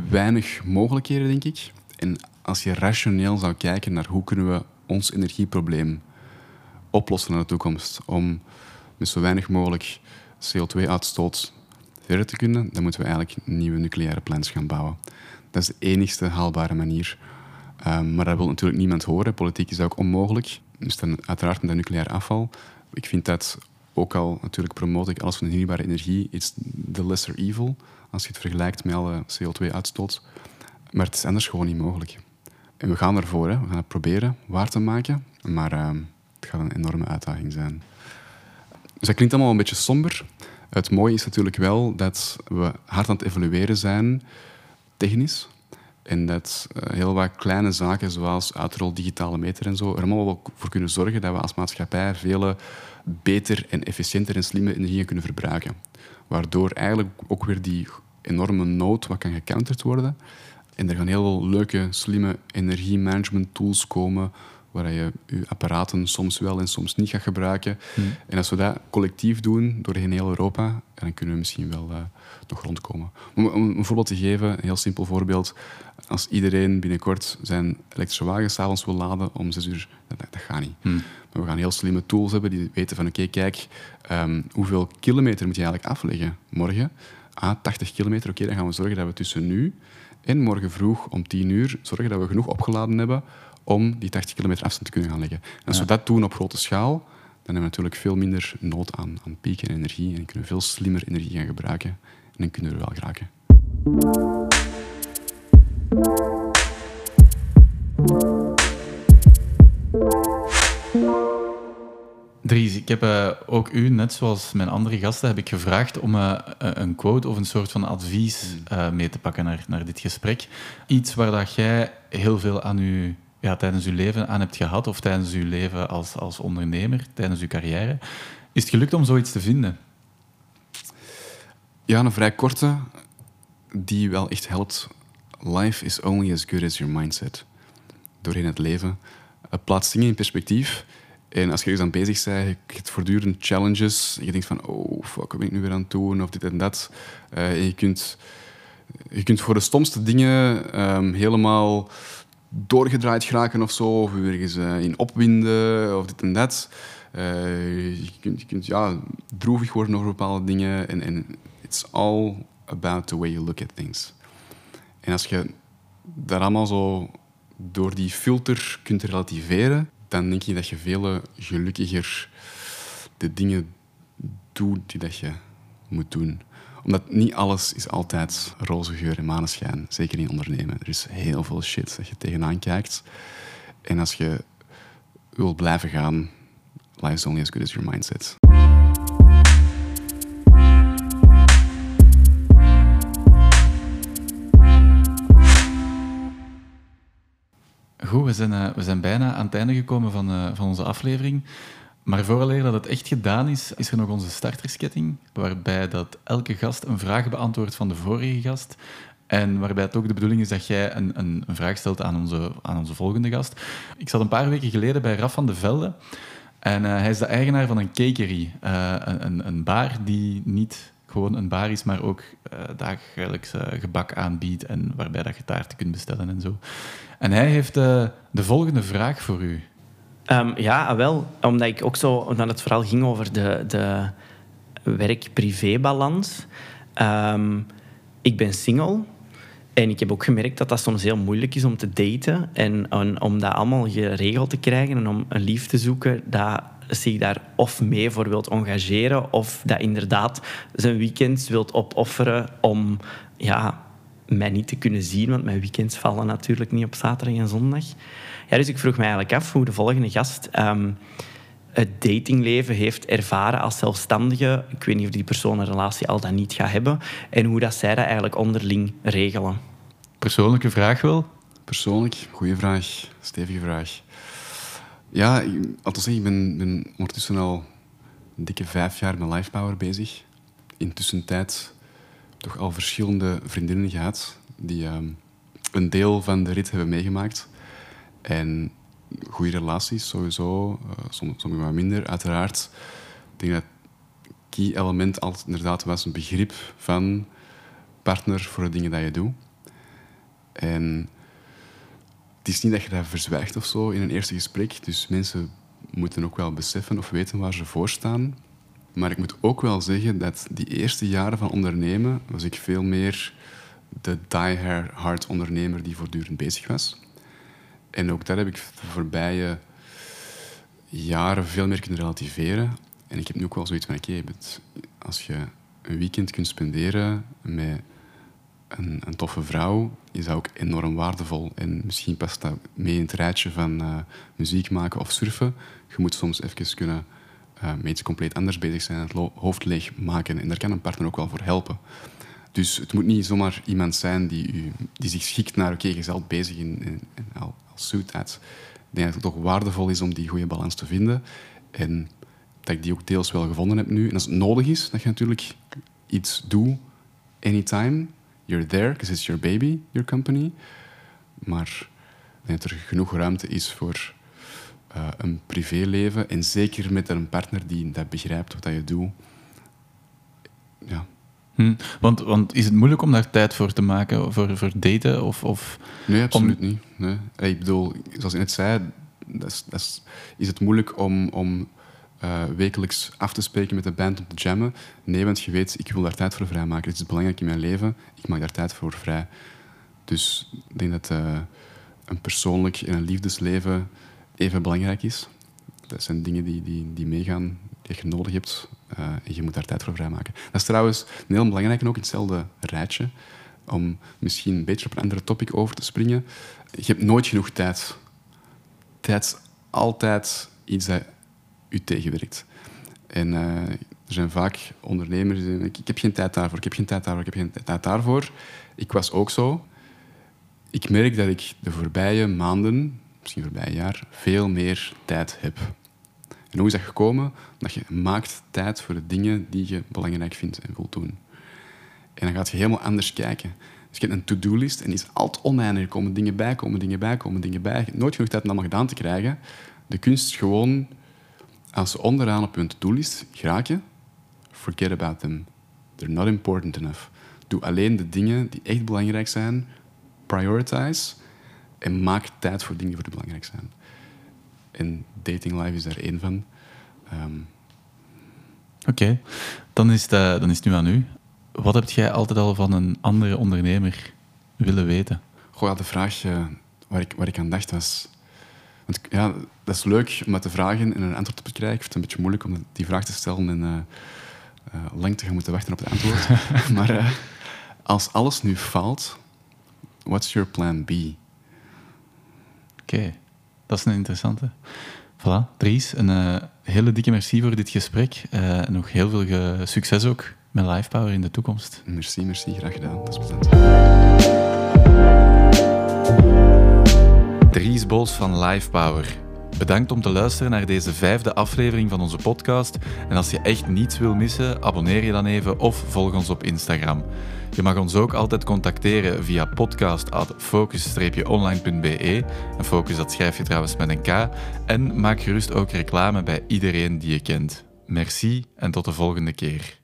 [SPEAKER 2] weinig mogelijkheden, denk ik. En als je rationeel zou kijken naar hoe kunnen we ons energieprobleem oplossen in de toekomst om met zo weinig mogelijk CO2-uitstoot verder te kunnen, dan moeten we eigenlijk nieuwe nucleaire plants gaan bouwen. Dat is de enigste haalbare manier. Um, maar dat wil natuurlijk niemand horen. Politiek is ook onmogelijk. Dus dan uiteraard met dat nucleair afval. Ik vind dat ook al natuurlijk promote ik alles van hernieuwbare energie, is the lesser evil, als je het vergelijkt met alle CO2-uitstoot. Maar het is anders gewoon niet mogelijk. En we gaan ervoor, hè. we gaan het proberen waar te maken, maar uh, het gaat een enorme uitdaging zijn. Dus dat klinkt allemaal een beetje somber. Het mooie is natuurlijk wel dat we hard aan het evolueren zijn, technisch. En dat uh, heel wat kleine zaken, zoals uitrol digitale meter en zo, er allemaal voor kunnen zorgen dat we als maatschappij vele beter en efficiënter en slimme energieën kunnen verbruiken. Waardoor eigenlijk ook weer die enorme nood wat kan gecounterd worden. En er gaan heel veel leuke, slimme energiemanagement tools komen waar je je apparaten soms wel en soms niet gaat gebruiken. Hmm. En als we dat collectief doen doorheen heel Europa, dan kunnen we misschien wel uh, nog rondkomen. Om, om, een voorbeeld te geven, een heel simpel voorbeeld. Als iedereen binnenkort zijn elektrische wagen s'avonds wil laden om zes uur, dat, dat gaat niet. Hmm. Maar we gaan heel slimme tools hebben die weten van oké, kijk, um, hoeveel kilometer moet je eigenlijk afleggen morgen? Ah, 80 kilometer, oké, dan gaan we zorgen dat we tussen nu en morgen vroeg om 10 uur zorgen dat we genoeg opgeladen hebben om die 80 kilometer afstand te kunnen gaan leggen. En als we dat doen op grote schaal, dan hebben we natuurlijk veel minder nood aan, aan pieken en energie en kunnen we veel slimmer energie gaan gebruiken en dan kunnen we er wel geraken.
[SPEAKER 1] Dries, ik heb uh, ook u, net zoals mijn andere gasten, heb ik gevraagd om uh, een quote of een soort van advies uh, mee te pakken naar, naar dit gesprek. Iets waar dat jij heel veel aan u, ja, tijdens uw leven aan hebt gehad, of tijdens uw leven als, als ondernemer, tijdens uw carrière. Is het gelukt om zoiets te vinden?
[SPEAKER 2] Ja, een vrij korte, die wel echt helpt. Life is only as good as your mindset. Doorheen het leven. Het plaatst dingen in perspectief en als je ergens aan bezig bent, je hebt voortdurend challenges. En je denkt van, oh, fuck, wat ben ik nu weer aan het doen? Of dit en dat. Uh, en je kunt, je kunt voor de stomste dingen um, helemaal doorgedraaid geraken of zo. Of ergens uh, in opwinden of dit en dat. Uh, je kunt, je kunt ja, droevig worden over bepaalde dingen. En, en it's all about the way you look at things. En als je daar allemaal zo door die filter kunt relativeren, dan denk je dat je veel gelukkiger de dingen doet die dat je moet doen. Omdat niet alles is altijd roze geur en maneschijn. Zeker in ondernemen. Er is heel veel shit dat je tegenaan kijkt. En als je wil blijven gaan, life is only as good as your mindset.
[SPEAKER 1] Goed, we zijn, uh, we zijn bijna aan het einde gekomen van, uh, van onze aflevering. Maar vooraleer dat het echt gedaan is, is er nog onze startersketting, waarbij dat elke gast een vraag beantwoordt van de vorige gast. En waarbij het ook de bedoeling is dat jij een, een, een, vraag stelt aan onze, aan onze volgende gast. Ik zat een paar weken geleden bij Raf van de Velde. En uh, hij is de eigenaar van een cakery, een, een, bar die niet gewoon een bar is, maar ook dagelijks gebak aanbiedt en waarbij dat je taarten kunt bestellen en zo. En hij heeft uh, de volgende vraag voor u.
[SPEAKER 3] Um, ja, wel. Omdat ik ook zo, omdat het vooral ging over de, de werk-privé-balans. Um, ik ben single. En ik heb ook gemerkt dat dat soms heel moeilijk is om te daten. En, en om dat allemaal geregeld te krijgen en om een lief te zoeken, dat zich daar of mee voor wilt engageren of dat inderdaad zijn weekends wilt opofferen om ja, mij niet te kunnen zien, want mijn weekends vallen natuurlijk niet op zaterdag en zondag. Ja, dus ik vroeg mij eigenlijk af hoe de volgende gast um, het datingleven heeft ervaren als zelfstandige. Ik weet niet of die persoon een relatie al dan niet gaat hebben en hoe dat zij dat eigenlijk onderling regelen.
[SPEAKER 1] Persoonlijke vraag wel?
[SPEAKER 2] Persoonlijk, goede vraag, stevige vraag. Ja, ik, zeggen, ik ben, ben ondertussen al een dikke vijf jaar met Lifepower bezig. Intussen tijd toch al verschillende vriendinnen gehad die uh, een deel van de rit hebben meegemaakt. En goede relaties sowieso, uh, sommige wat minder, uiteraard. Ik denk dat key element altijd inderdaad was een begrip van partner voor de dingen die je doet. En het is niet dat je dat verzwijgt of zo in een eerste gesprek. Dus mensen moeten ook wel beseffen of weten waar ze voor staan. Maar ik moet ook wel zeggen dat die eerste jaren van ondernemen was ik veel meer de die-hard ondernemer die voortdurend bezig was. En ook daar heb ik de voorbije jaren veel meer kunnen relativeren. En ik heb nu ook wel zoiets van, oké, als je een weekend kunt spenderen met een, een, toffe vrouw is dat ook enorm waardevol. En misschien past dat mee in het rijtje van uh, muziek maken of surfen. Je moet soms even kunnen met iets compleet anders bezig zijn, het hoofd leeg maken. En daar kan een partner ook wel voor helpen. Dus het moet niet zomaar iemand zijn die, u, die zich schikt naar, oké, okay, je bezig in, in, in, als zoetheid. Ik denk dat het toch waardevol is om die goede balans te vinden. En dat ik die ook deels wel gevonden heb nu. En als het nodig is, dat je natuurlijk iets doet anytime you're there because it's your baby, your company. Maar dat er genoeg ruimte is voor uh, een privéleven. En zeker met een partner die dat begrijpt wat je doet. Ja.
[SPEAKER 1] Hm. Want, want is het moeilijk om daar tijd voor te maken, voor, voor daten? Of, of
[SPEAKER 2] nee, absoluut niet. Nee. Ik bedoel, zoals ik net zei, dat is, dat is, is het moeilijk om, om uh, wekelijks af te spreken met de band om te jammen. Nee, want je weet, ik wil daar tijd voor vrijmaken. Het is belangrijk in mijn leven. Ik maak daar tijd voor vrij. Dus ik denk dat uh, een persoonlijk en een liefdesleven even belangrijk is. Dat zijn dingen die, die, die meegaan, die je nodig hebt. Uh, en je moet daar tijd voor vrijmaken. Dat is trouwens een heel belangrijk en ook hetzelfde rijtje. Om misschien een beetje op een andere topic over te springen. Je hebt nooit genoeg tijd. Tijd is altijd iets dat u tegenwerkt. En eh, er zijn vaak ondernemers die zeggen, ik heb geen tijd daarvoor, ik heb geen tijd daarvoor, ik heb geen tijd daarvoor. Ik was ook zo. Ik merk dat ik de voorbije maanden, misschien voorbije jaar, veel meer tijd heb. En hoe is dat gekomen? Dat je maakt tijd voor de dingen die je belangrijk vindt en wilt doen. En dan gaat je helemaal anders kijken. Dus je hebt een to-do-list en is altijd oneindig. Er komen dingen bij, komen dingen bij, komen dingen bij. Je hebt nooit genoeg tijd om allemaal gedaan te krijgen. De kunst gewoon, als ze onderaan op hun to-do-list geraken, forget about them. They're not important enough. Doe alleen de dingen die echt belangrijk zijn. Prioritize. En maak tijd voor dingen die voor je belangrijk zijn. En dating life is daar één van. Ehm,
[SPEAKER 1] Oké, dan, is het, dan is het nu aan u. Wat heb jij altijd al van een andere ondernemer willen weten?
[SPEAKER 2] Goh, ja, de vraag eh, waar, ik, waar ik aan dacht was... Want ja, dat is leuk om dat te vragen en een antwoord op te krijgen. Ik vind het een beetje moeilijk om die vraag te stellen en eh, eh, lang te gaan moeten wachten op het antwoord. *laughs* maar als alles nu faalt, what's your plan B?
[SPEAKER 1] Oké, dat is een interessante. Voilà, Dries, een eh, hele dikke merci voor dit gesprek. En nog heel veel succes ook met LifePower in de toekomst.
[SPEAKER 2] Merci, merci, graag gedaan. Dat is plezant.
[SPEAKER 1] Dries Bols van LifePower. Bedankt om te luisteren naar deze vijfde aflevering van onze podcast. En als je echt niets wil missen, abonneer je dan even of volg ons op Instagram. Je mag ons ook altijd contacteren via podcast.focus-online.be. En focus dat schrijf je trouwens met een K. En maak gerust ook reclame bij iedereen die je kent. Merci en tot de volgende keer.